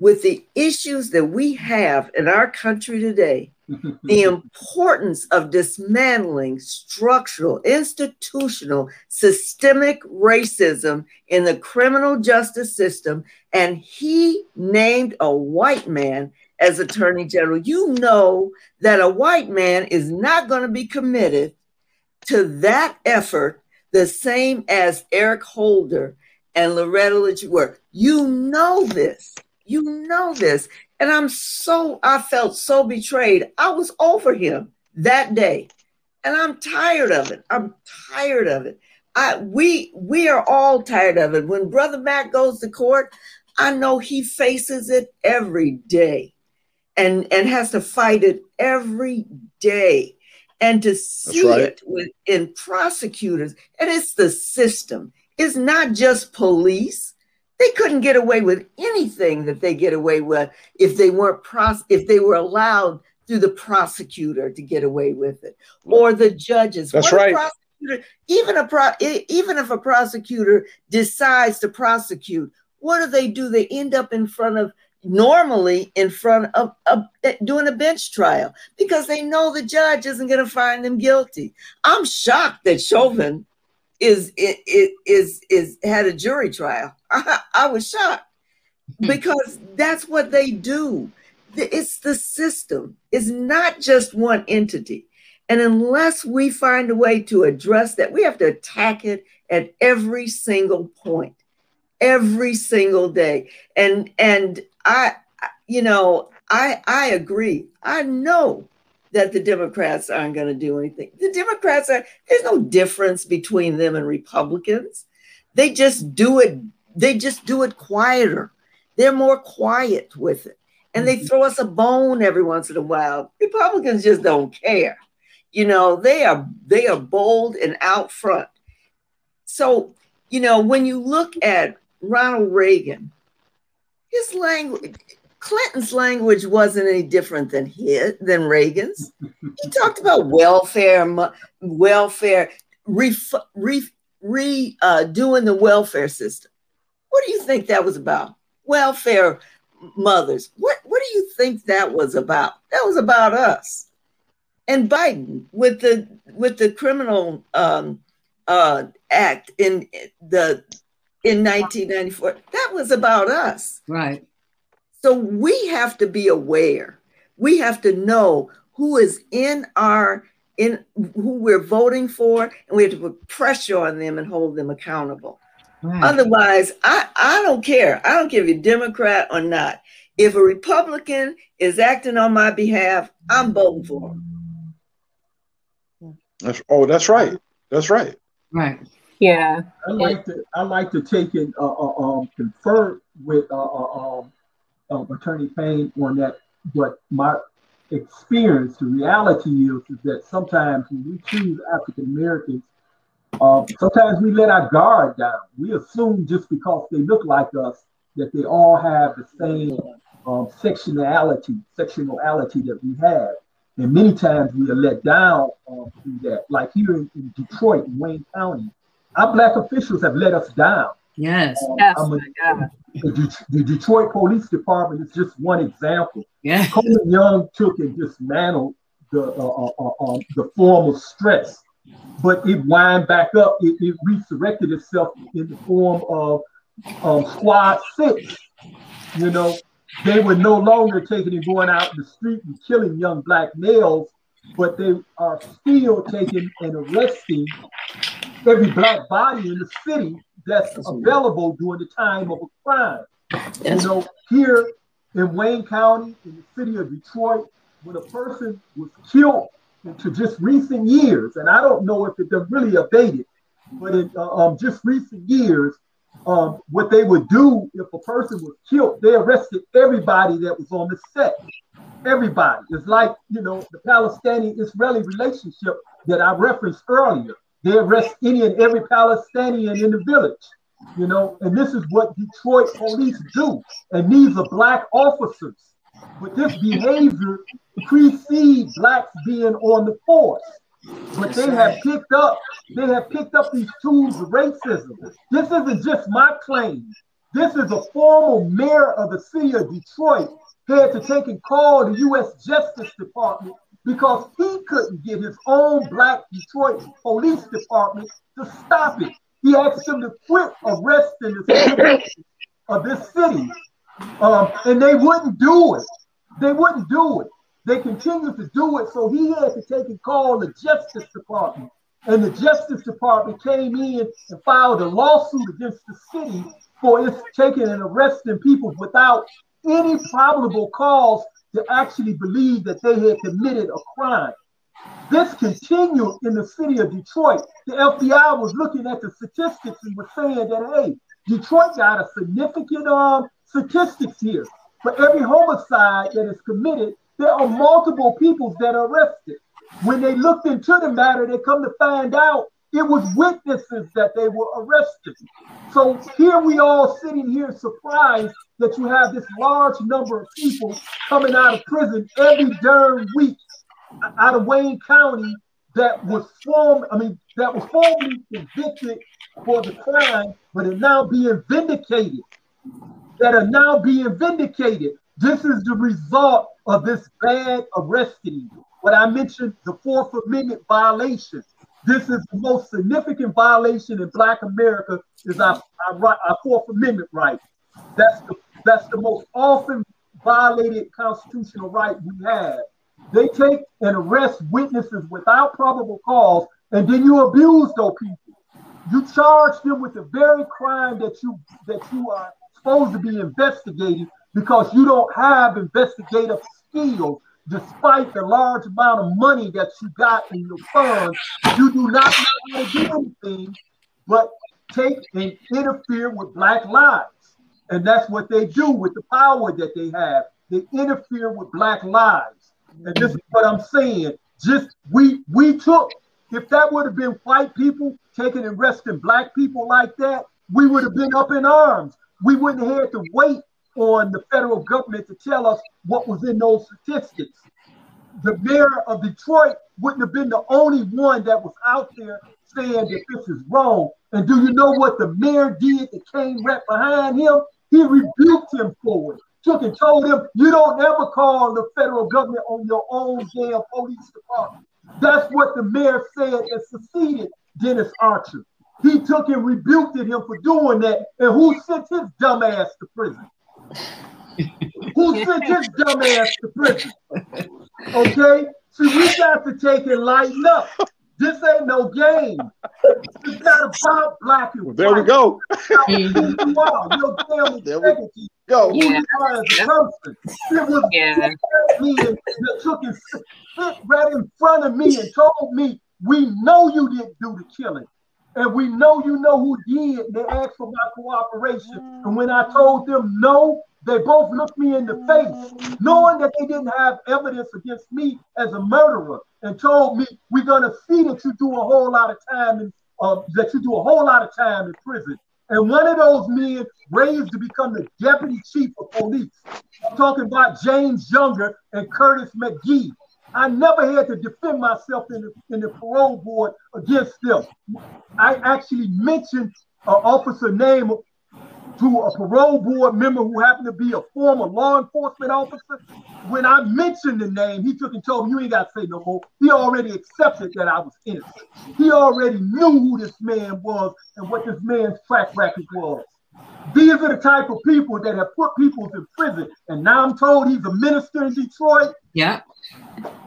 With the issues that we have in our country today, the importance of dismantling structural, institutional, systemic racism in the criminal justice system. And he named a white man as attorney general. You know that a white man is not going to be committed to that effort the same as Eric Holder and Loretta Lynch. You know this. You know this. And I'm so, I felt so betrayed. I was over him that day. And I'm tired of it. I'm tired of it. I we we are all tired of it. When Brother Mack goes to court, I know he faces it every day and, and has to fight it every day. And to see right. it with in prosecutors, and it's the system. It's not just police They couldn't get away with anything that they get away with if they weren't pros- if they were allowed through the prosecutor to get away with it or the judges. That's right. Even a pro, even if a prosecutor decides to prosecute, what do they do? They end up in front of normally in front of, of eh, doing a bench trial because they know the judge isn't going to find them guilty. I'm shocked that Chauvin is is is, is had a jury trial. I, I was shocked hmm. because that's what they do. It's the system. It's not just one entity. And unless we find a way to address that, we have to attack it at every single point, every single day. And and I, you know, I I agree. I know that the Democrats aren't going to do anything. The Democrats are, there's no difference between them and Republicans. They just do it, they just do it quieter. They're more quiet with it. And they mm-hmm. throw us a bone every once in a while. Republicans just don't care. You know, they are they are bold and out front. So, you know, when you look at Ronald Reagan, his language Clinton's language wasn't any different than his than Reagan's. He talked about welfare, welfare, re, re, re uh, doing the welfare system. What do you think that was about? Welfare mothers. What what do you think that was about? That was about us. And Biden with the with the criminal um, uh, act in the in 1994. That was about us. Right. So we have to be aware. We have to know who is in our in who we're voting for, and we have to put pressure on them and hold them accountable. Right. Otherwise, I, I don't care. I don't care if you're Democrat or not. If a Republican is acting on my behalf, I'm voting for him. That's, oh, that's right. That's right. Right. Yeah. I like to I like to take and uh, uh, um, confer with uh, uh um, of Attorney Payne on that, but my experience, the reality is, is that sometimes when we choose African Americans, uh, sometimes we let our guard down. We assume just because they look like us that they all have the same um, sectionality, sectionality that we have. And many times we are let down um, through that. Like here in, in Detroit, Wayne County, our black officials have let us down. Yes. Um, yes. A, the, the, Detroit Police Department is just one example. Yeah. Coleman Young took and dismantled the uh, uh, uh, um, the form of STRESS, but it wind back up. It, it resurrected itself in the form of um, Squad Six. You know, they were no longer taking and going out in the street and killing young black males, but they are still taking and arresting every black body in the city that's available during the time of a crime. You know, here in Wayne County, in the city of Detroit, when a person was killed into just recent years, and I don't know if it really abated, but in uh, um, just recent years, um, what they would do if a person was killed, they arrested everybody that was on the set. Everybody. It's like, you know, the Palestinian Israeli relationship that I referenced earlier. They arrest any and every Palestinian in the village, you know, and this is what Detroit police do. And these are black officers. But this behavior precedes blacks being on the force. But they have picked up, they have picked up these tools of racism. This isn't just my claim. This is a former mayor of the city of Detroit had to take and call the U.S. Justice Department because he couldn't get his own black Detroit police department to stop it. He asked them to quit arresting the of this city, um, and they wouldn't do it. They wouldn't do it. They continued to do it, so he had to take and call the Justice Department. And the Justice Department came in and filed a lawsuit against the city for its taking and arresting people without any probable cause to actually believe that they had committed a crime. This continued in the city of Detroit. The FBI was looking at the statistics and was saying that, hey, Detroit got a significant um, statistics here. For every homicide that is committed, there are multiple people that are arrested. When they looked into the matter, they come to find out It was witnesses that they were arrested. So here we all sitting here surprised that you have this large number of people coming out of prison every darn week out of Wayne County that was formed, I mean, that was formally convicted for the crime, but are now being vindicated. That are now being vindicated. This is the result of this bad arresting. What I mentioned, the Fourth Amendment violation. This is the most significant violation in Black America is our, our, our Fourth Amendment right. That's the that's the most often violated constitutional right we have. They take and arrest witnesses without probable cause, and then you abuse those people. You charge them with the very crime that you that you are supposed to be investigating because you don't have investigative skills. Despite the large amount of money that you got in your fund, you do not know how to do anything but take and interfere with black lives. And that's what they do with the power that they have. They interfere with black lives. And this is what I'm saying. Just we we took, if that would have been white people taking and arresting black people like that, we would have been up in arms. We wouldn't have had to wait on the federal government to tell us what was in those statistics. The mayor of Detroit wouldn't have been the only one that was out there saying that this is wrong. And do you know what the mayor did that came right behind him? He rebuked him for it. Took and told him, you don't ever call the federal government on your own damn police department. That's what the mayor said and succeeded Dennis Archer. He took and rebuked him for doing that. And who sent his dumb ass to prison? Who sent his dumb ass to prison? Okay? See, we got to take and lighten up. This ain't no game. It's not about black and well, There we go. you are. Your there we go. Who you are as a person. It was yeah. me that took and sit right in front of me and told me, we know you didn't do the killing. And we know you know who did. They asked for my cooperation. And when I told them no, they both looked me in the face, knowing that they didn't have evidence against me as a murderer, and told me, "We're gonna see that you do a whole lot of time in, uh, that you do a whole lot of time in prison." And one of those men raised to become the deputy chief of police. I'm talking about James Younger and Curtis McGee. I never had to defend myself in the, in the parole board against them. I actually mentioned an officer name to a parole board member who happened to be a former law enforcement officer. When I mentioned the name, he took and told me, You ain't got to say no more. He already accepted that I was innocent. He already knew who this man was and what this man's track record was. These are the type of people that have put people in prison. And now I'm told he's a minister in Detroit. Yeah.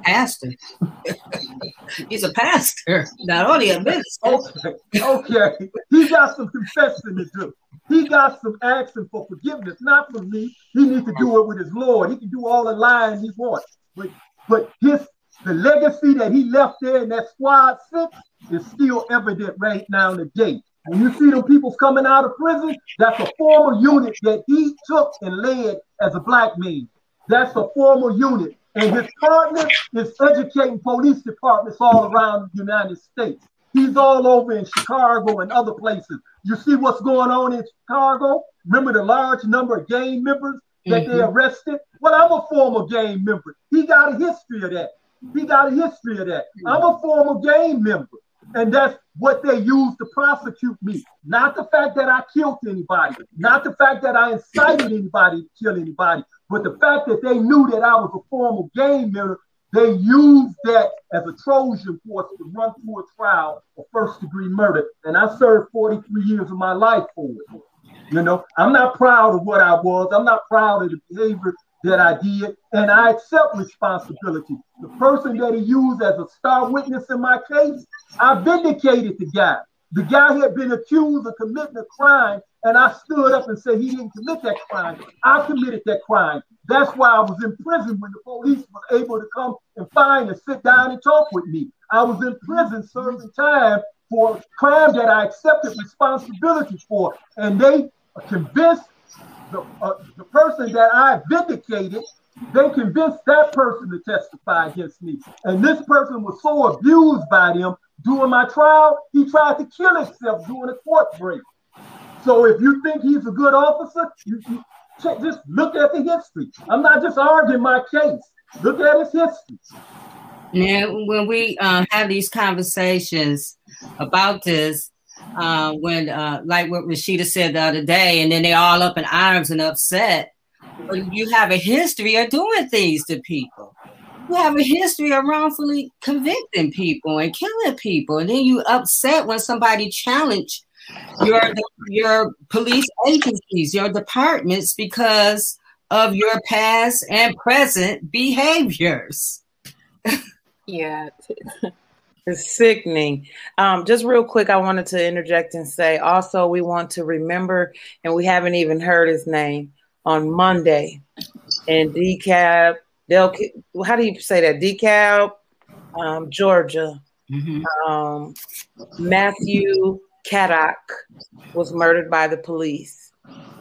Pastor. he's a pastor, not only a minister. Okay. Okay. He got some confessing to do. He got some asking for forgiveness, not from me. He needs to do it with his Lord. He can do all the lying he wants. But but his the legacy that he left there in that squad six is still evident right now today. When you see them people coming out of prison, that's a former unit that he took and led as a black man. That's a former unit. And his partner is educating police departments all around the United States. He's all over in Chicago and other places. You see what's going on in Chicago? Remember the large number of gang members that mm-hmm. they arrested? Well, I'm a former gang member. He got a history of that. He got a history of that. I'm a former gang member. And that's what they used to prosecute me. Not the fact that I killed anybody, not the fact that I incited anybody to kill anybody, but the fact that they knew that I was a former gang member, they used that as a Trojan horse to run through a trial of first degree murder. And I served 43 years of my life for it. You know, I'm not proud of what I was. I'm not proud of the behavior that I did, and I accept responsibility. The person that he used as a star witness in my case, I vindicated the guy. The guy had been accused of committing a crime, and I stood up and said he didn't commit that crime. I committed that crime. That's why I was in prison when the police was able to come and find and sit down and talk with me. I was in prison serving time for a crime that I accepted responsibility for, and they convinced the, uh, the person that I vindicated They convinced that person to testify against me. And this person was so abused by them during my trial, he tried to kill himself during a court break. So if you think he's a good officer, you, you just look at the history. I'm not just arguing my case. Look at his history. Now, when we uh, have these conversations about this, uh, when uh, like what Rashida said the other day, and then they all up in arms and upset, you have a history of doing things to people. You have a history of wrongfully convicting people and killing people, and then you upset when somebody challenge your your police agencies, your departments because of your past and present behaviors. yeah. It's sickening. Um, just real quick, I wanted to interject and say also we want to remember, and we haven't even heard his name on Monday. And DeKalb, they'll how do you say that? DeKalb, um, Georgia. Mm-hmm. Um, Matthew Zadok was murdered by the police.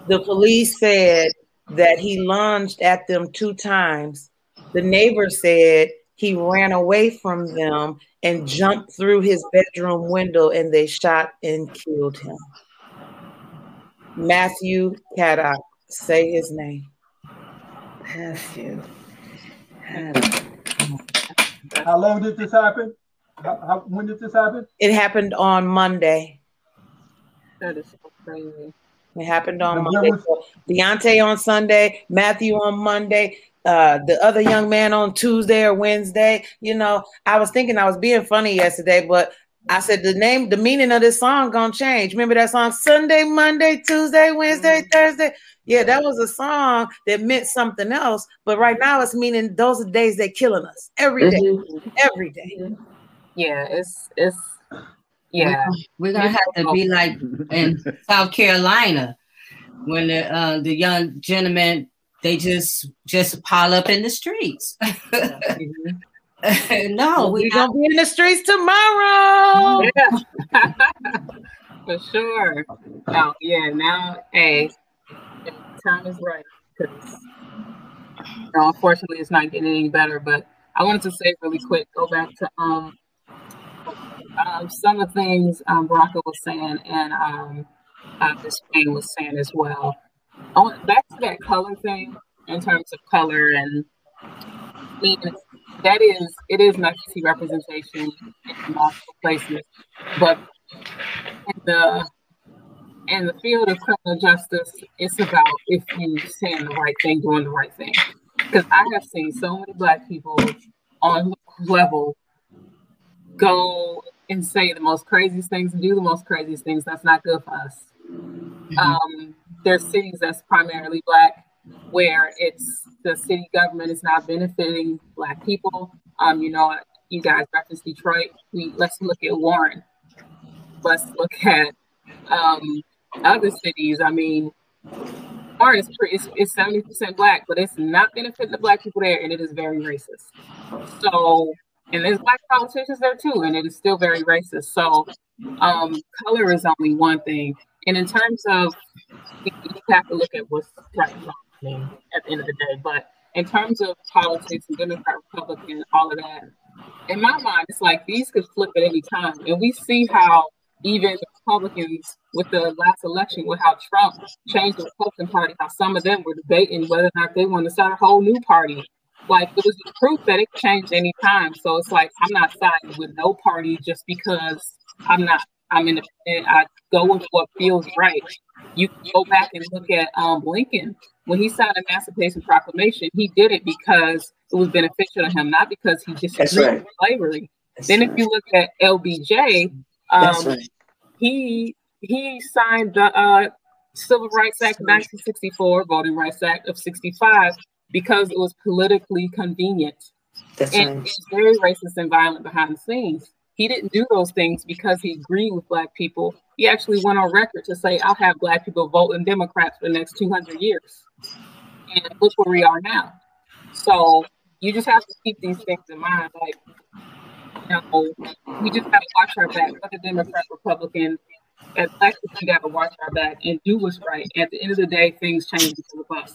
The police said that he lunged at them two times. The neighbor said he ran away from them and mm. jumped through his bedroom window and they shot and killed him. Matthew Zadok, say his name. Matthew. How long did this happen? How, how, when did this happen? It happened on Monday. That is so crazy. It happened on Monday. Daunte on Sunday, Matthew on Monday, uh, the other young man on Tuesday or Wednesday. You know, I was thinking I was being funny yesterday, but I said the name, the meaning of this song gonna change. Remember that song Sunday, Monday, Tuesday, Wednesday, mm-hmm. Thursday? Yeah, that was a song that meant something else. But right now it's meaning those are days they're killing us every day, mm-hmm. every day. Yeah, it's it's yeah, we're, gonna have to be like in South Carolina when the uh, the young gentlemen they just just pile up in the streets. no, we're we gonna be in the streets tomorrow. Yeah. For sure. Oh yeah, now hey, time is right because you know, unfortunately it's not getting any better. But I wanted to say really quick, go back to um um, some of the things um, Baraka was saying and um, uh, Ms. Payne was saying as well. On, back to that color thing in terms of color and I mean, that is it is nice to see representation in multiple places, but in the in the field of criminal justice, it's about if you saying the right thing, doing the right thing. Because I have seen so many black people on level go and say the most craziest things and do the most craziest things, that's not good for us. Mm-hmm. Um, there's cities that's primarily black where it's the city government is not benefiting black people. Um, you know, you guys referenced Detroit. We let's look at Warren. Let's look at um, other cities. I mean, Warren is it's, 70% black, but it's not benefiting the black people there, and it is very racist. So and there's black politicians there too, and it is still very racist. So, um, color is only one thing, and in terms of, you have to look at what's right and wrong at the end of the day. But in terms of politics and Democrat, Republican, all of that, in my mind, it's like these could flip at any time, and we see how even Republicans with the last election, with how Trump changed the Republican Party, how some of them were debating whether or not they want to start a whole new party like it was proof that it changed any time. So it's like I'm not siding with no party just because I'm not I'm independent. I go with what feels right. You go back and look at um, Lincoln when he signed the Emancipation Proclamation. He did it because it was beneficial to him, not because he disagreed right. with slavery. That's then, right. if you look at LBJ, um, right. he he signed the uh, Civil Rights Act of 1964, Voting Rights Act of 65, because it was politically convenient. That's and it's very racist and violent behind the scenes. He didn't do those things because he agreed with black people. He actually went on record to say, I'll have black people voting Democrats for the next 200 years. And look where we are now. So you just have to keep these things in mind. Like, you know, we just got to watch our back, whether Democrat, Republican. As black people, we got to watch our back and do what's right. At the end of the day, things change because of us.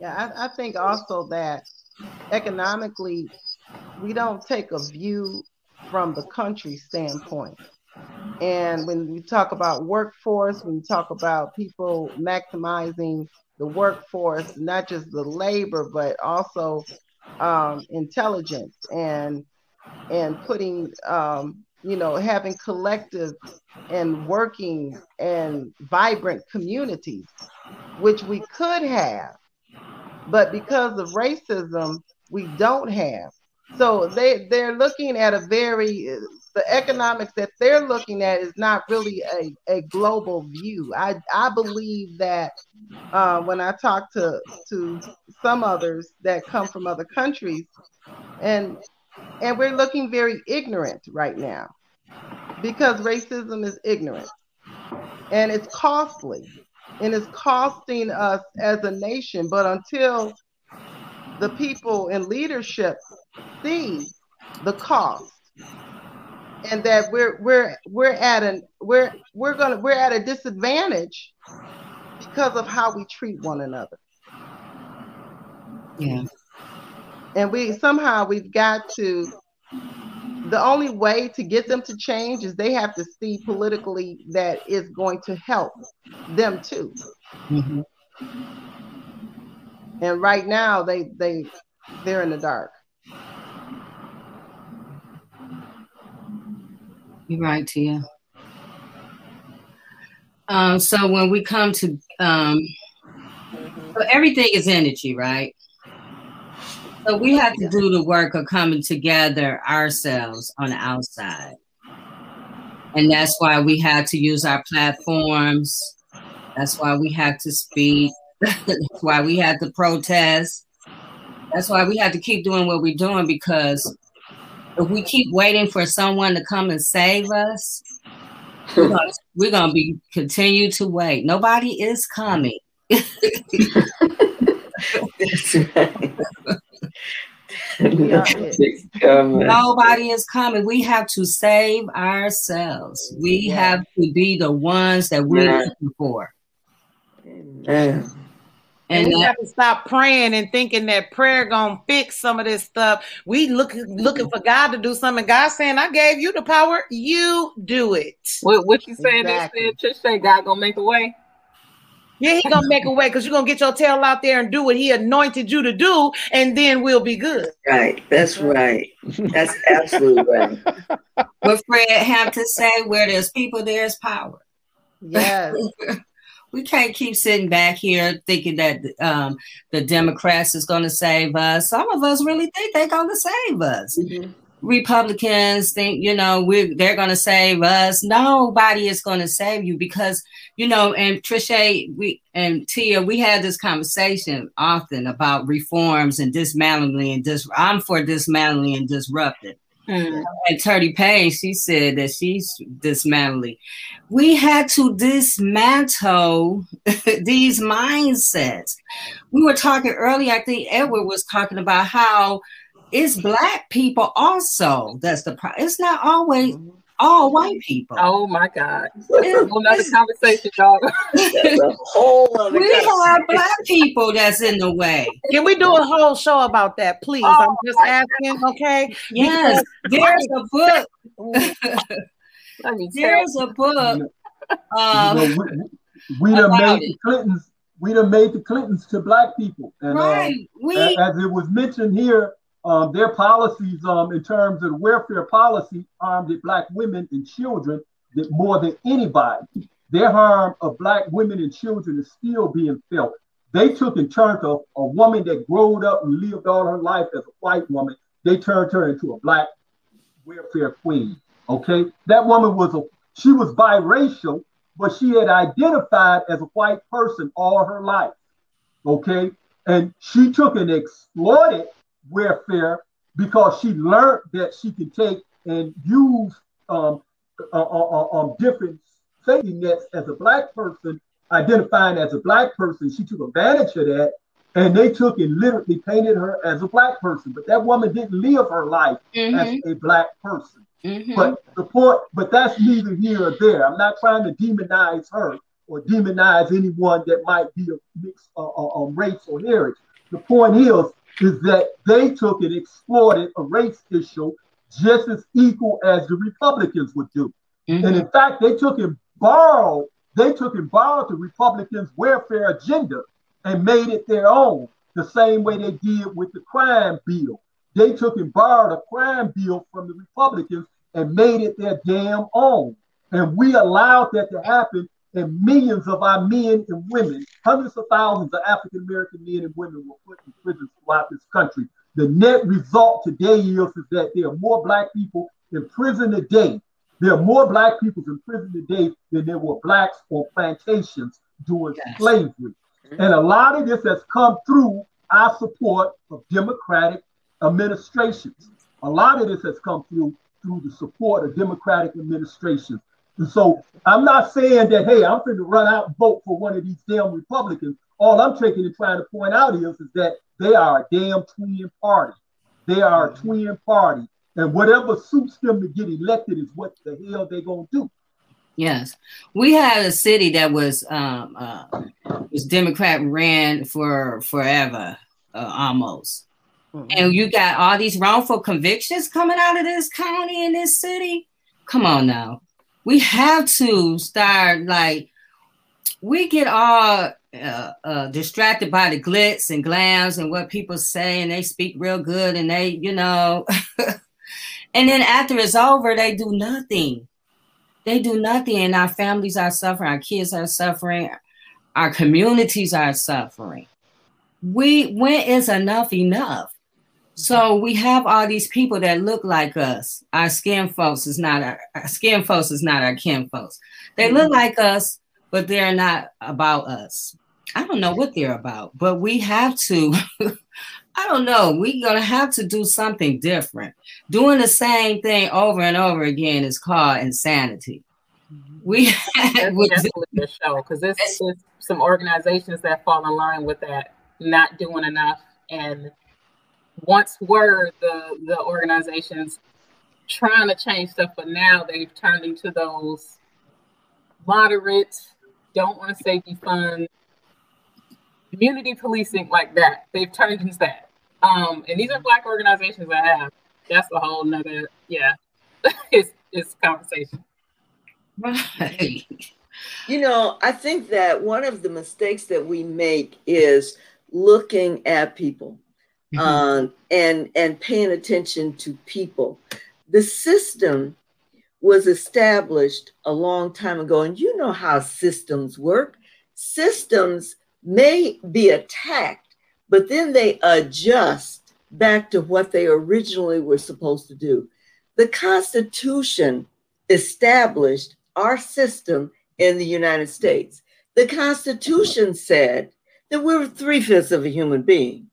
Yeah, I, I think also that economically, we don't take a view from the country standpoint. And when we talk about workforce, when we talk about people maximizing the workforce, not just the labor, but also um, intelligence and and putting um, you know having collective and working and vibrant communities, which we could have, but because of racism, we don't have. So they they're looking at a very the economics that they're looking at is not really a, a global view. I, I believe that uh, when I talk to to some others that come from other countries, and and we're looking very ignorant right now because racism is ignorant and it's costly and it's costing us as a nation. But until the people in leadership see the cost and that we're we're we're at an we're we're gonna we're at a disadvantage because of how we treat one another. Yeah. And we somehow we've got to the only way to get them to change is they have to see politically that is going to help them too. Mm-hmm. And right now they they they're in the dark. You're right, Tia. Um, so when we come to um, so everything is energy, right? So we have to do the work of coming together ourselves on the outside. And that's why we had to use our platforms. That's why we had to speak. That's why we had to protest. That's why we had to keep doing what we're doing because if we keep waiting for someone to come and save us, we're gonna, we're gonna be continue to wait. Nobody is coming. Nobody is coming. We have to save ourselves. We yeah. have to be the ones that we're yeah. looking for. Amen. And, we have to stop praying and thinking that prayer gonna fix some of this stuff. We look looking for God to do something. God saying, "I gave you the power. You do it." What, what you saying? Exactly. They said, say God gonna make a way." Yeah, he gonna make a way because you're gonna get your tail out there and do what he anointed you to do, and then we'll be good. Right. That's right. That's absolutely right. What Fred have to say, where there's people, there's power. Yes. we can't keep sitting back here thinking that um, the Democrats is going to save us. Some of us really think they're going to save us. Mm-hmm. Republicans think, you know, we they're going to save us. Nobody is going to save you because, you know, and Trischè, we and Tia, we had this conversation often about reforms and dismantling and dis. I'm for dismantling and disrupting. Mm. And Attorney Payne, she said that she's dismantling. We had to dismantle these mindsets. We were talking earlier, I think Edward was talking about how it's black people also. That's the problem. It's not always mm-hmm. All white people. Oh my God. another conversation, dog. whole other we have black people that's in the way. Can we do a whole show about that, please? Oh, I'm just asking, okay? Yes, there's a book. there's a book. Um, you know, we, we done made the Clintons, we done made the Clintons to black people. And right. Uh, we, as it was mentioned here, um, their policies um, in terms of welfare policy harmed black women and children that more than anybody. Their harm of black women and children is still being felt. They took and turned a, a woman that growed up and lived all her life as a white woman, they turned her into a black welfare queen. Okay, that woman was a she was biracial, but she had identified as a white person all her life. Okay, and she took and exploited welfare because she learned that she can take and use um, uh, uh, uh, um, different safety nets as a black person, identifying as a black person. She took advantage of that, and they took and literally painted her as a black person. But that woman didn't live her life mm-hmm. as a black person. Mm-hmm. But the point, but that's neither here or there. I'm not trying to demonize her or demonize anyone that might be a mixed uh, uh, um, race or heritage. The point is, is that they took and exploited a race issue just as equal as the Republicans would do. Mm-hmm. And in fact, they took and borrowed, they took and borrowed the Republicans' welfare agenda and made it their own, the same way they did with the crime bill. They took and borrowed a crime bill from the Republicans and made it their damn own. And we allowed that to happen, and millions of our men and women, hundreds of thousands of African American men and women were put in prisons throughout this country. The net result today is, is that there are more black people in prison today. There are more black people in prison today than there were blacks on plantations during yes. slavery. Mm-hmm. And a lot of this has come through our support of democratic administrations. A lot of this has come through through the support of democratic administrations. And so I'm not saying that, hey, I'm going to run out and vote for one of these damn Republicans. All I'm taking and trying to point out is, is that they are a damn twin party. They are a twin party. And whatever suits them to get elected is what the hell they're going to do. Yes, we had a city that was um, uh, was Democrat ran for forever, uh, almost, mm-hmm. and you got all these wrongful convictions coming out of this county in this city. Come on now, we have to start like we get all uh, uh, distracted by the glitz and glams and what people say, and they speak real good, and they, you know, and then after it's over, they do nothing. They do nothing, and our families are suffering, our kids are suffering, our communities are suffering. We when is enough enough? So we have all these people that look like us. Our skin folks is not our, our skin folks is not our kin folks. They look mm-hmm. like us, but they're not about us. I don't know what they're about, but we have to. I don't know. We're gonna have to do something different. Doing the same thing over and over again is called insanity. Mm-hmm. We definitely a show because there's some organizations that fall in line with that, not doing enough and once were the the organizations trying to change stuff, but now they've turned into those moderate, don't want to say defund, community policing like that. They've turned into that. Um, and these are black organizations that have. That's a whole nother, yeah, it's it's conversation. Right. You know, I think that one of the mistakes that we make is looking at people mm-hmm. um, and and paying attention to people. The system was established a long time ago, and you know how systems work. Systems may be attacked, but then they adjust back to what they originally were supposed to do. The Constitution established our system in the United States. The Constitution said that we're three fifths of a human being.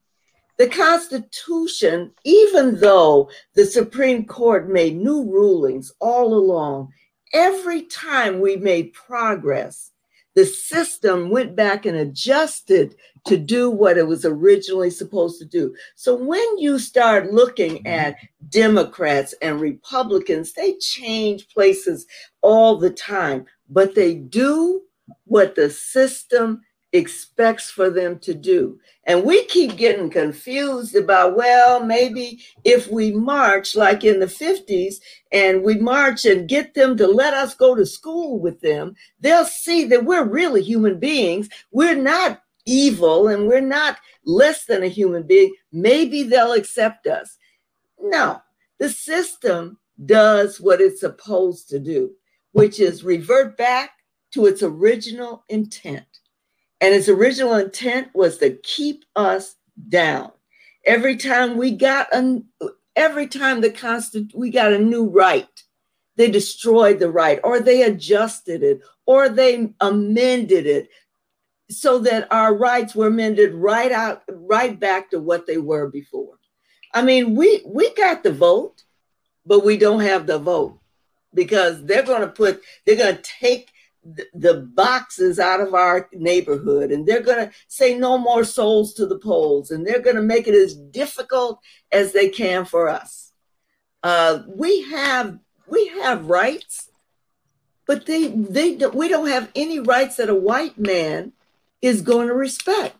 The Constitution, even though the Supreme Court made new rulings all along, every time we made progress, the system went back and adjusted to do what it was originally supposed to do. So when you start looking at Democrats and Republicans, they change places all the time, but they do what the system expects for them to do. And we keep getting confused about, well, maybe if we march like in the 50s and we march and get them to let us go to school with them, they'll see that we're really human beings. We're not evil and we're not less than a human being. Maybe they'll accept us. No, the system does what it's supposed to do, which is revert back to its original intent. And its original intent was to keep us down. Every time we got a, every time the constant we got a new right, they destroyed the right, or they adjusted it, or they amended it so that our rights were amended right out, right back to what they were before. I mean, we we got the vote, but we don't have the vote because they're going to put they're going to take the boxes out of our neighborhood and they're going to say no more souls to the polls and they're going to make it as difficult as they can for us uh, we have we have rights but they they we don't have any rights that a white man is going to respect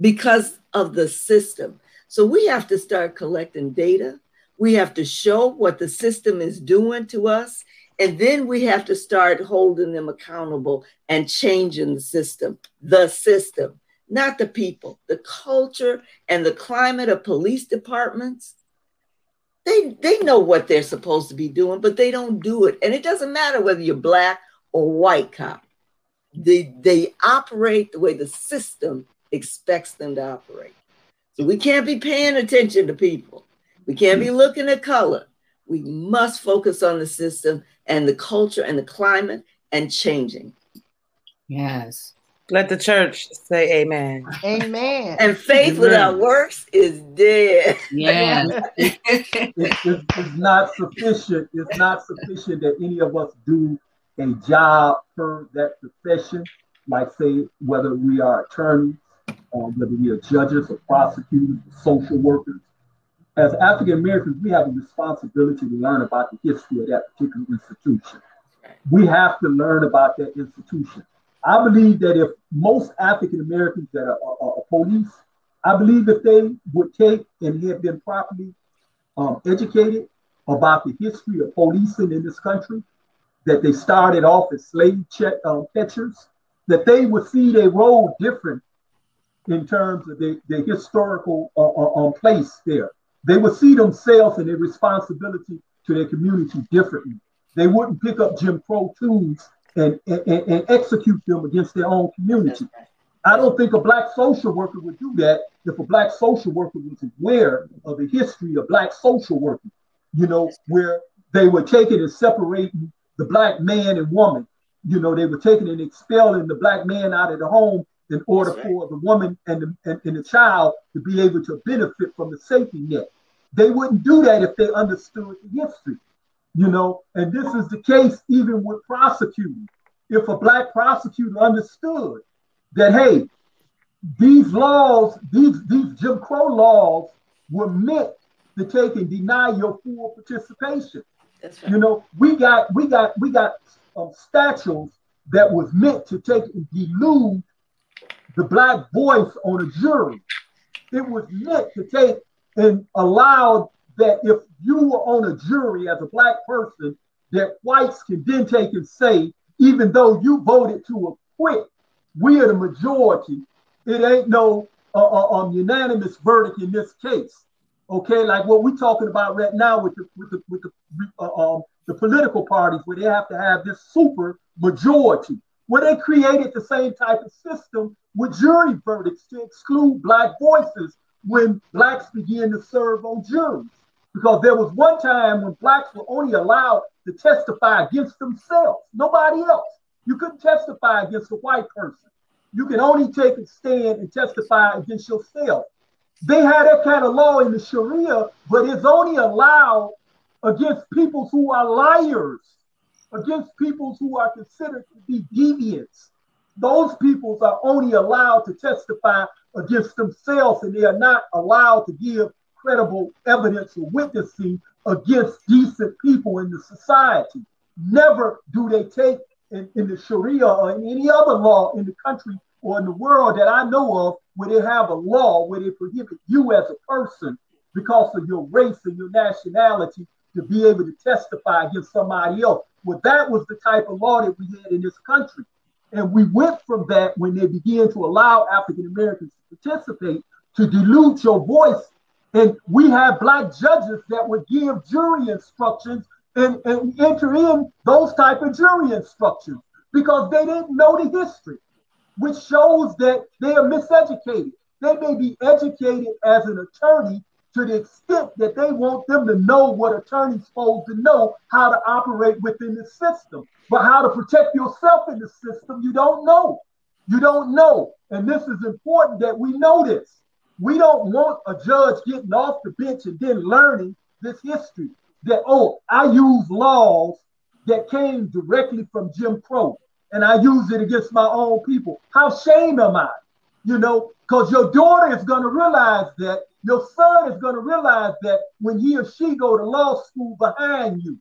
because of the system. So we have to start collecting data. We have to show what the system is doing to us. And then we have to start holding them accountable and changing the system, the system, not the people, the culture and the climate of police departments. They, they know what they're supposed to be doing, but they don't do it. And it doesn't matter whether you're black or white cop. They, they operate the way the system expects them to operate. So we can't be paying attention to people. We can't be looking at color. We must focus on the system and the culture and the climate and changing. Yes. Let the church say amen. Amen. And faith amen. without works is dead. Yeah. it, it, it, it's not sufficient. It's not sufficient that any of us do a job for that profession, like say whether we are attorneys, um, whether we are judges or prosecutors, or social workers. As African Americans, we have a responsibility to learn about the history of that particular institution. We have to learn about that institution. I believe that if most African Americans that are, are, are, police, I believe if they would take and have been properly um, educated about the history of policing in this country, that they started off as slave check, um, catchers, that they would see their role different in terms of the, the historical uh, uh, um, place there. They would see themselves and their responsibility to their community differently. They wouldn't pick up Jim Crow tools and, and, and execute them against their own community. I don't think a black social worker would do that if a black social worker was aware of the history of black social working, you know, where they were taking and separating the black man and woman. You know, they were taking and expelling the black man out of the home in order right. for the woman and the, and, and the child to be able to benefit from the safety net. They wouldn't do that if they understood the history, you know, and this is the case even with prosecuting. If a black prosecutor understood that, hey, these laws, these, these Jim Crow laws were meant to take and deny your full participation. Right. You know, we got we got we got um, statutes that was meant to take and delude the black voice on a jury. It was meant to take and allowed that if you were on a jury as a black person, that whites can then take and say, even though you voted to acquit, we are the majority. It ain't no uh, uh, um, unanimous verdict in this case. Okay, like what we're talking about right now with the with the with the uh, um, the political parties, where they have to have this super majority, where they created the same type of system with jury verdicts to exclude black voices when blacks began to serve on juries. Because there was one time when blacks were only allowed to testify against themselves, nobody else. You couldn't testify against a white person. You can only take a stand and testify against yourself. They had that kind of law in the Sharia, but it's only allowed against people who are liars, against people who are considered to be deviants. Those peoples are only allowed to testify against themselves, and they are not allowed to give credible evidence or witnessing against decent people in the society. Never do they take in, in the Sharia or in any other law in the country or in the world that I know of where they have a law where they prohibit you as a person because of your race and your nationality to be able to testify against somebody else. Well, that was the type of law that we had in this country. And we went from that when they began to allow African Americans to participate to dilute your voice. And we had black judges that would give jury instructions and, and enter in those type of jury instructions because they didn't know the history which shows that they are miseducated. They may be educated as an attorney to the extent that they want them to know what attorneys supposed to know how to operate within the system. But how to protect yourself in the system, you don't know. You don't know. And this is important that we know this. We don't want a judge getting off the bench and then learning this history that, oh, I use laws that came directly from Jim Crow and I use it against my own people. How shame am I? You know, because your daughter is going to realize that, your son is going to realize that when he or she go to law school behind you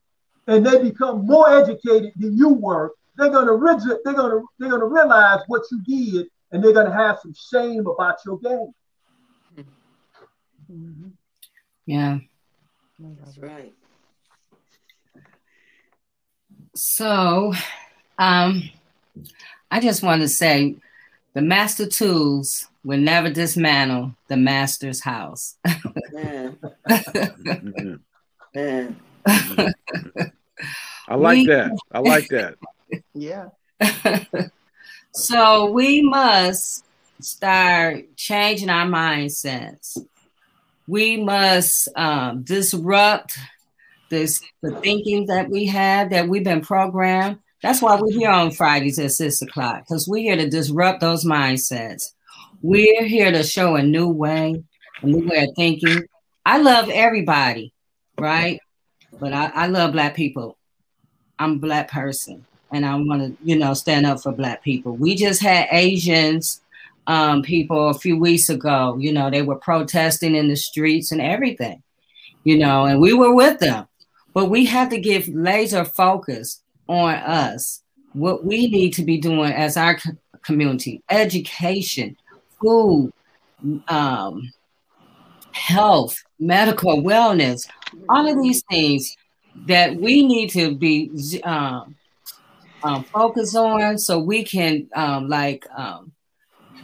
and they become more educated than you were, they're going to they're going to they're going to realize what you did and they're going to have some shame about your game. Yeah. That's right. So, um, I just want to say the master tools will never dismantle the master's house. Man. Man. I like we, that. I like that. Yeah. so we must start changing our mindsets. We must um, disrupt this the thinking that we have that we've been programmed. That's why we're here on Fridays at six o'clock because we're here to disrupt those mindsets. We're here to show a new way, a new way of thinking. I love everybody, right? But I, I love black people. I'm a black person and I want to, you know, stand up for black people. We just had Asians um, people a few weeks ago. You know, they were protesting in the streets and everything, you know, and we were with them. But we have to give laser focus on us, what we need to be doing as our community education, food, um, health, medical wellness, all of these things that we need to be um, um, focused on so we can, um, like um,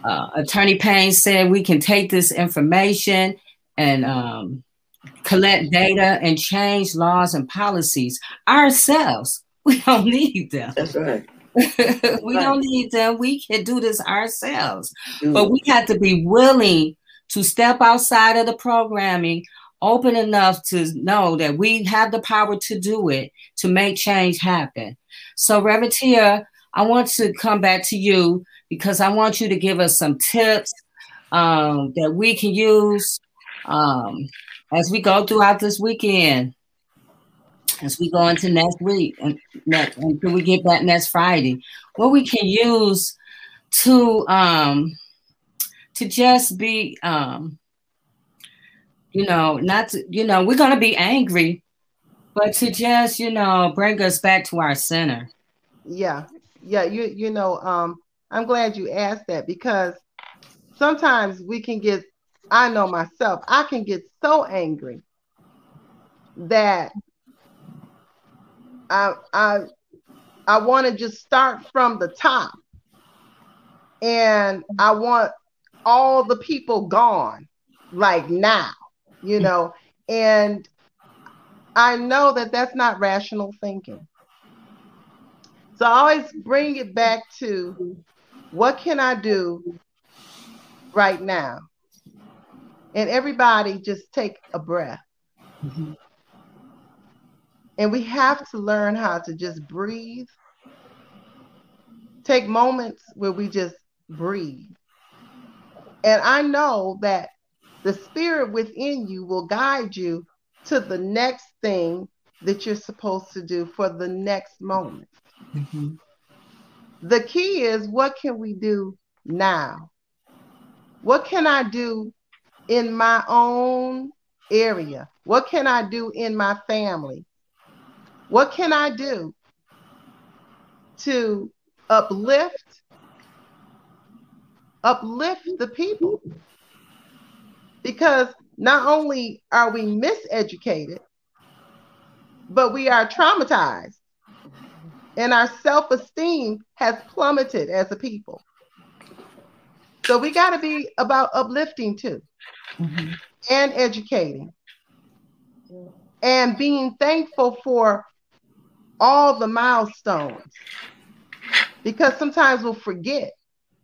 uh, Attorney Payne said, we can take this information and um, collect data and change laws and policies ourselves. We don't need them. That's right. we right. don't need them. We can do this ourselves. Mm. But we have to be willing to step outside of the programming, open enough to know that we have the power to do it, to make change happen. So, Reverend Tia, I want to come back to you because I want you to give us some tips um, that we can use um, as we go throughout this weekend, as we go into next week, and next, until we get back next Friday, what we can use to um, to just be, um, you know, not to, you know, we're gonna be angry, but to just, you know, bring us back to our center. Yeah, yeah, you you know, um, I'm glad you asked that because sometimes we can get I know myself, I can get so angry that I I I want to just start from the top and I want all the people gone like now, you know, and I know that that's not rational thinking. So I always bring it back to what can I do right now? And everybody just take a breath. Mm-hmm. And we have to learn how to just breathe. Take moments where we just breathe. And I know that the spirit within you will guide you to the next thing that you're supposed to do for the next moment. Mm-hmm. The key is what can we do now? What can I do in my own area? What can I do in my family? What can I do to uplift uplift the people? Because not only are we miseducated, but we are traumatized and our self-esteem has plummeted as a people. So we got to be about uplifting too mm-hmm. and educating and being thankful for all the milestones because sometimes we'll forget.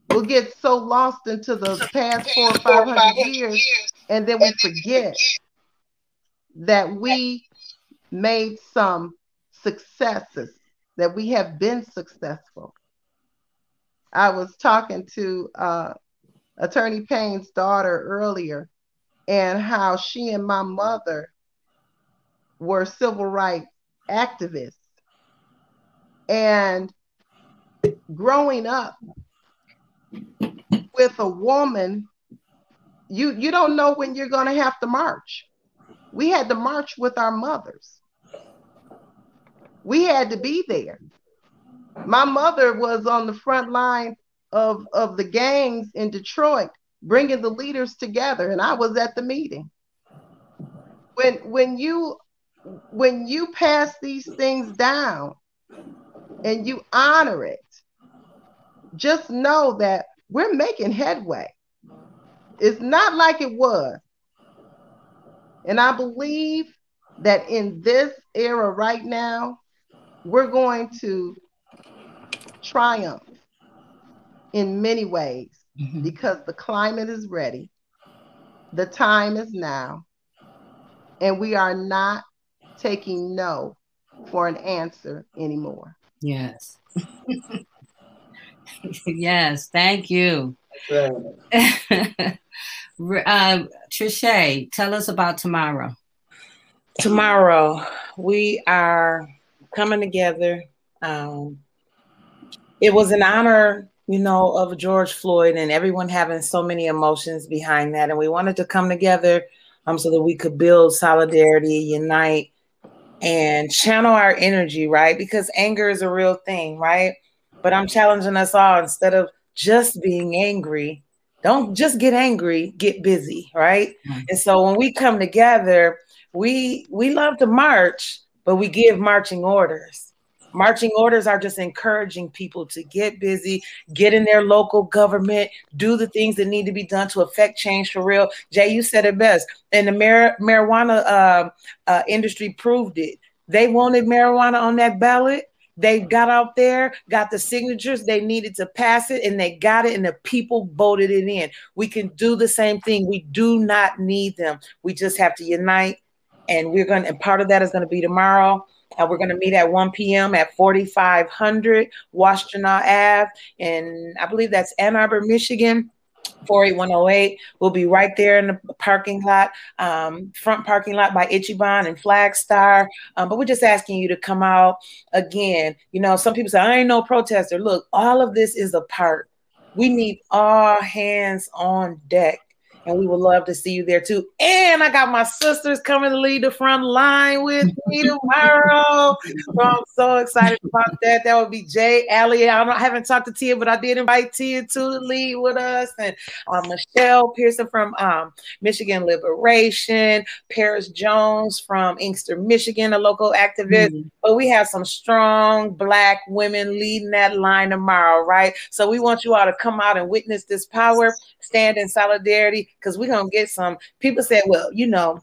We'll get so lost into the past four or five hundred years, and then we forget that we made some successes, that we have been successful. I was talking to uh, Attorney Payne's daughter earlier, and how she and my mother were civil rights activists. And growing up with a woman, you you don't know when you're going to have to march. We had to march with our mothers. We had to be there. My mother was on the front line of of the gangs in Detroit, bringing the leaders together, and I was at the meeting. When when you when you pass these things down and you honor it, just know that we're making headway. It's not like it was. And I believe that in this era right now, we're going to triumph in many ways mm-hmm. because the climate is ready, the time is now, and we are not taking no for an answer anymore. Yes. yes, thank you. uh, Trischè, tell us about tomorrow. Tomorrow, we are coming together. Um, it was an honor, you know, of George Floyd and everyone having so many emotions behind that. And we wanted to come together um, so that we could build solidarity, unite, and channel our energy, right? Because anger is a real thing, right? But I'm challenging us all instead of just being angry, don't just get angry, get busy, right? Mm-hmm. And so when we come together, we we love to march, but we give marching orders. Marching orders are just encouraging people to get busy, get in their local government, do the things that need to be done to affect change for real. Jay, you said it best. And the mar- marijuana uh, uh, industry proved it. They wanted marijuana on that ballot. They got out there, got the signatures they needed to pass it, and they got it, and the people voted it in. We can do the same thing. We do not need them. We just have to unite, and we're going to, and part of that is going to be tomorrow. Uh, we're going to meet at 1 p.m. at 4500 Washtenaw Ave, and I believe that's Ann Arbor, Michigan. 48108. We'll be right there in the parking lot, um, front parking lot by Ichiban and Flagstar. Um, but we're just asking you to come out again. You know, some people say, I ain't no protester. Look, all of this is a part. We need all hands on deck and we would love to see you there too. And I got my sisters coming to lead the front line with me tomorrow. so I'm so excited about that. That would be Jay, Ally. I, I haven't talked to Tia, but I did invite Tia to lead with us, and um, Michelle Pearson from um, Michigan Liberation, Paris Jones from Inkster, Michigan, a local activist. Mm-hmm. But we have some strong Black women leading that line tomorrow, right? So we want you all to come out and witness this power, stand in solidarity because we're gonna get some people said, well, you know,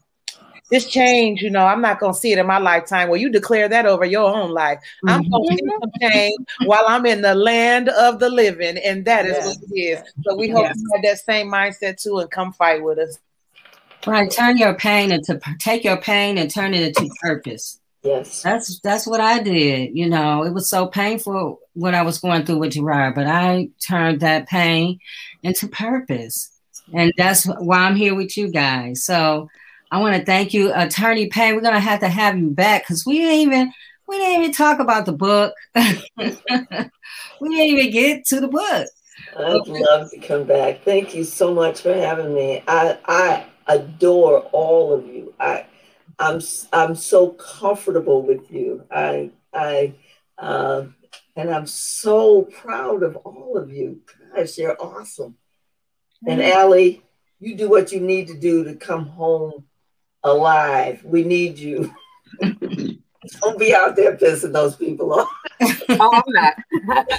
this change, you know, I'm not gonna see it in my lifetime. Well, you declare that over your own life. I'm mm-hmm. gonna see some change while I'm in the land of the living, and that is what it is. So we hope yes. you have that same mindset too and come fight with us. Right, turn your pain into take your pain and turn it into purpose. Yes. That's that's what I did. You know, it was so painful what I was going through with Gerard, but I turned that pain into purpose. And that's why I'm here with you guys. So I want to thank you, Attorney Payne. We're gonna have to have you back because we didn't even we didn't even talk about the book. we didn't even get to the book. I'd love to come back. Thank you so much for having me. I I adore all of you. I I'm I'm so comfortable with you. I I uh, and I'm so proud of all of you. Gosh, you're awesome. And Ally, you do what you need to do to come home alive. We need you. Don't be out there pissing those people off. oh, I'm not.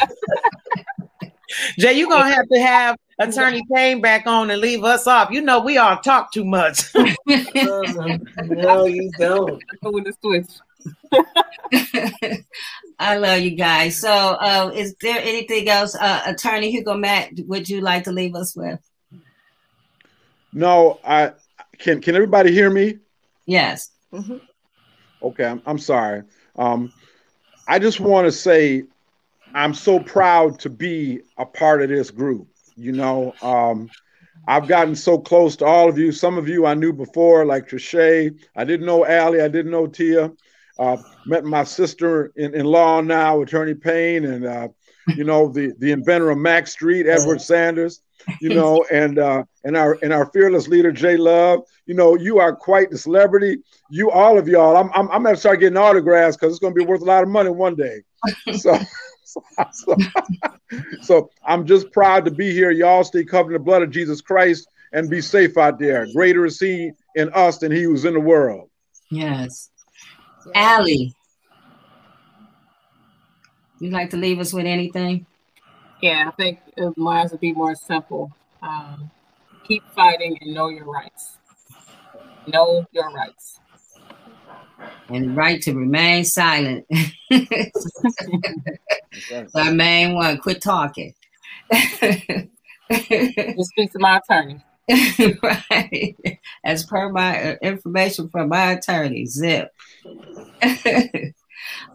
Jay, you're gonna have to have Attorney Payne back on and leave us off. You know we all talk too much. uh, no, you don't. Go with the switch. I love you guys. So, uh, is there anything else, uh, Attorney Hugo Mack? would you like to leave us with? No, I can. Can everybody hear me? Yes. Mm-hmm. Okay, I'm, I'm sorry. Um, I just want to say I'm so proud to be a part of this group. You know, um, I've gotten so close to all of you. Some of you I knew before, like Trischè. I didn't know Ally. I didn't know Tia. Uh, met my sister in, in law now, Attorney Payne, and uh, you know, the the inventor of Mac Street, Edward Sanders, you know, and uh, and our and our fearless leader Jay Love. You know, you are quite the celebrity. You all of y'all. I'm I'm, I'm gonna start getting autographs because it's gonna be worth a lot of money one day. So. So, so, so, I'm just proud to be here. Y'all stay covered in the blood of Jesus Christ and be safe out there. Greater is He in us than He was in the world. Yes. Ally, you'd like to leave us with anything? Yeah, I think mine would be more simple. Um, keep fighting and know your rights. Know your rights. And the right to remain silent. My main one, quit talking. Just speak to my attorney. right. As per my uh, information from my attorney, Zip.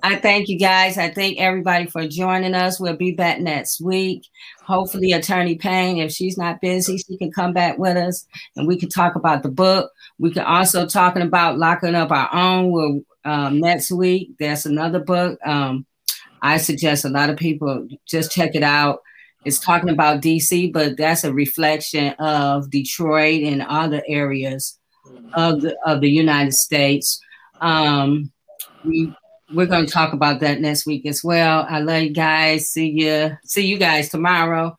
I thank you guys. I thank everybody for joining us. We'll be back next week. Hopefully, Attorney Payne, if she's not busy, she can come back with us and we can talk about the book. We can also talking about locking up our own. We'll, um, next week. There's another book. Um, I suggest a lot of people just check it out. It's talking about DC, but that's a reflection of Detroit and other areas of the of the United States. Um, we we're going to talk about that next week as well. I love you guys. See you see you guys tomorrow,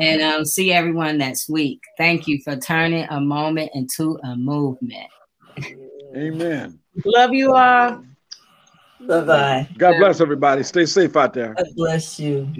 and um, see everyone next week. Thank you for turning a moment into a movement. Amen. Love you all. Bye bye. God bless everybody. Stay safe out there. God bless you.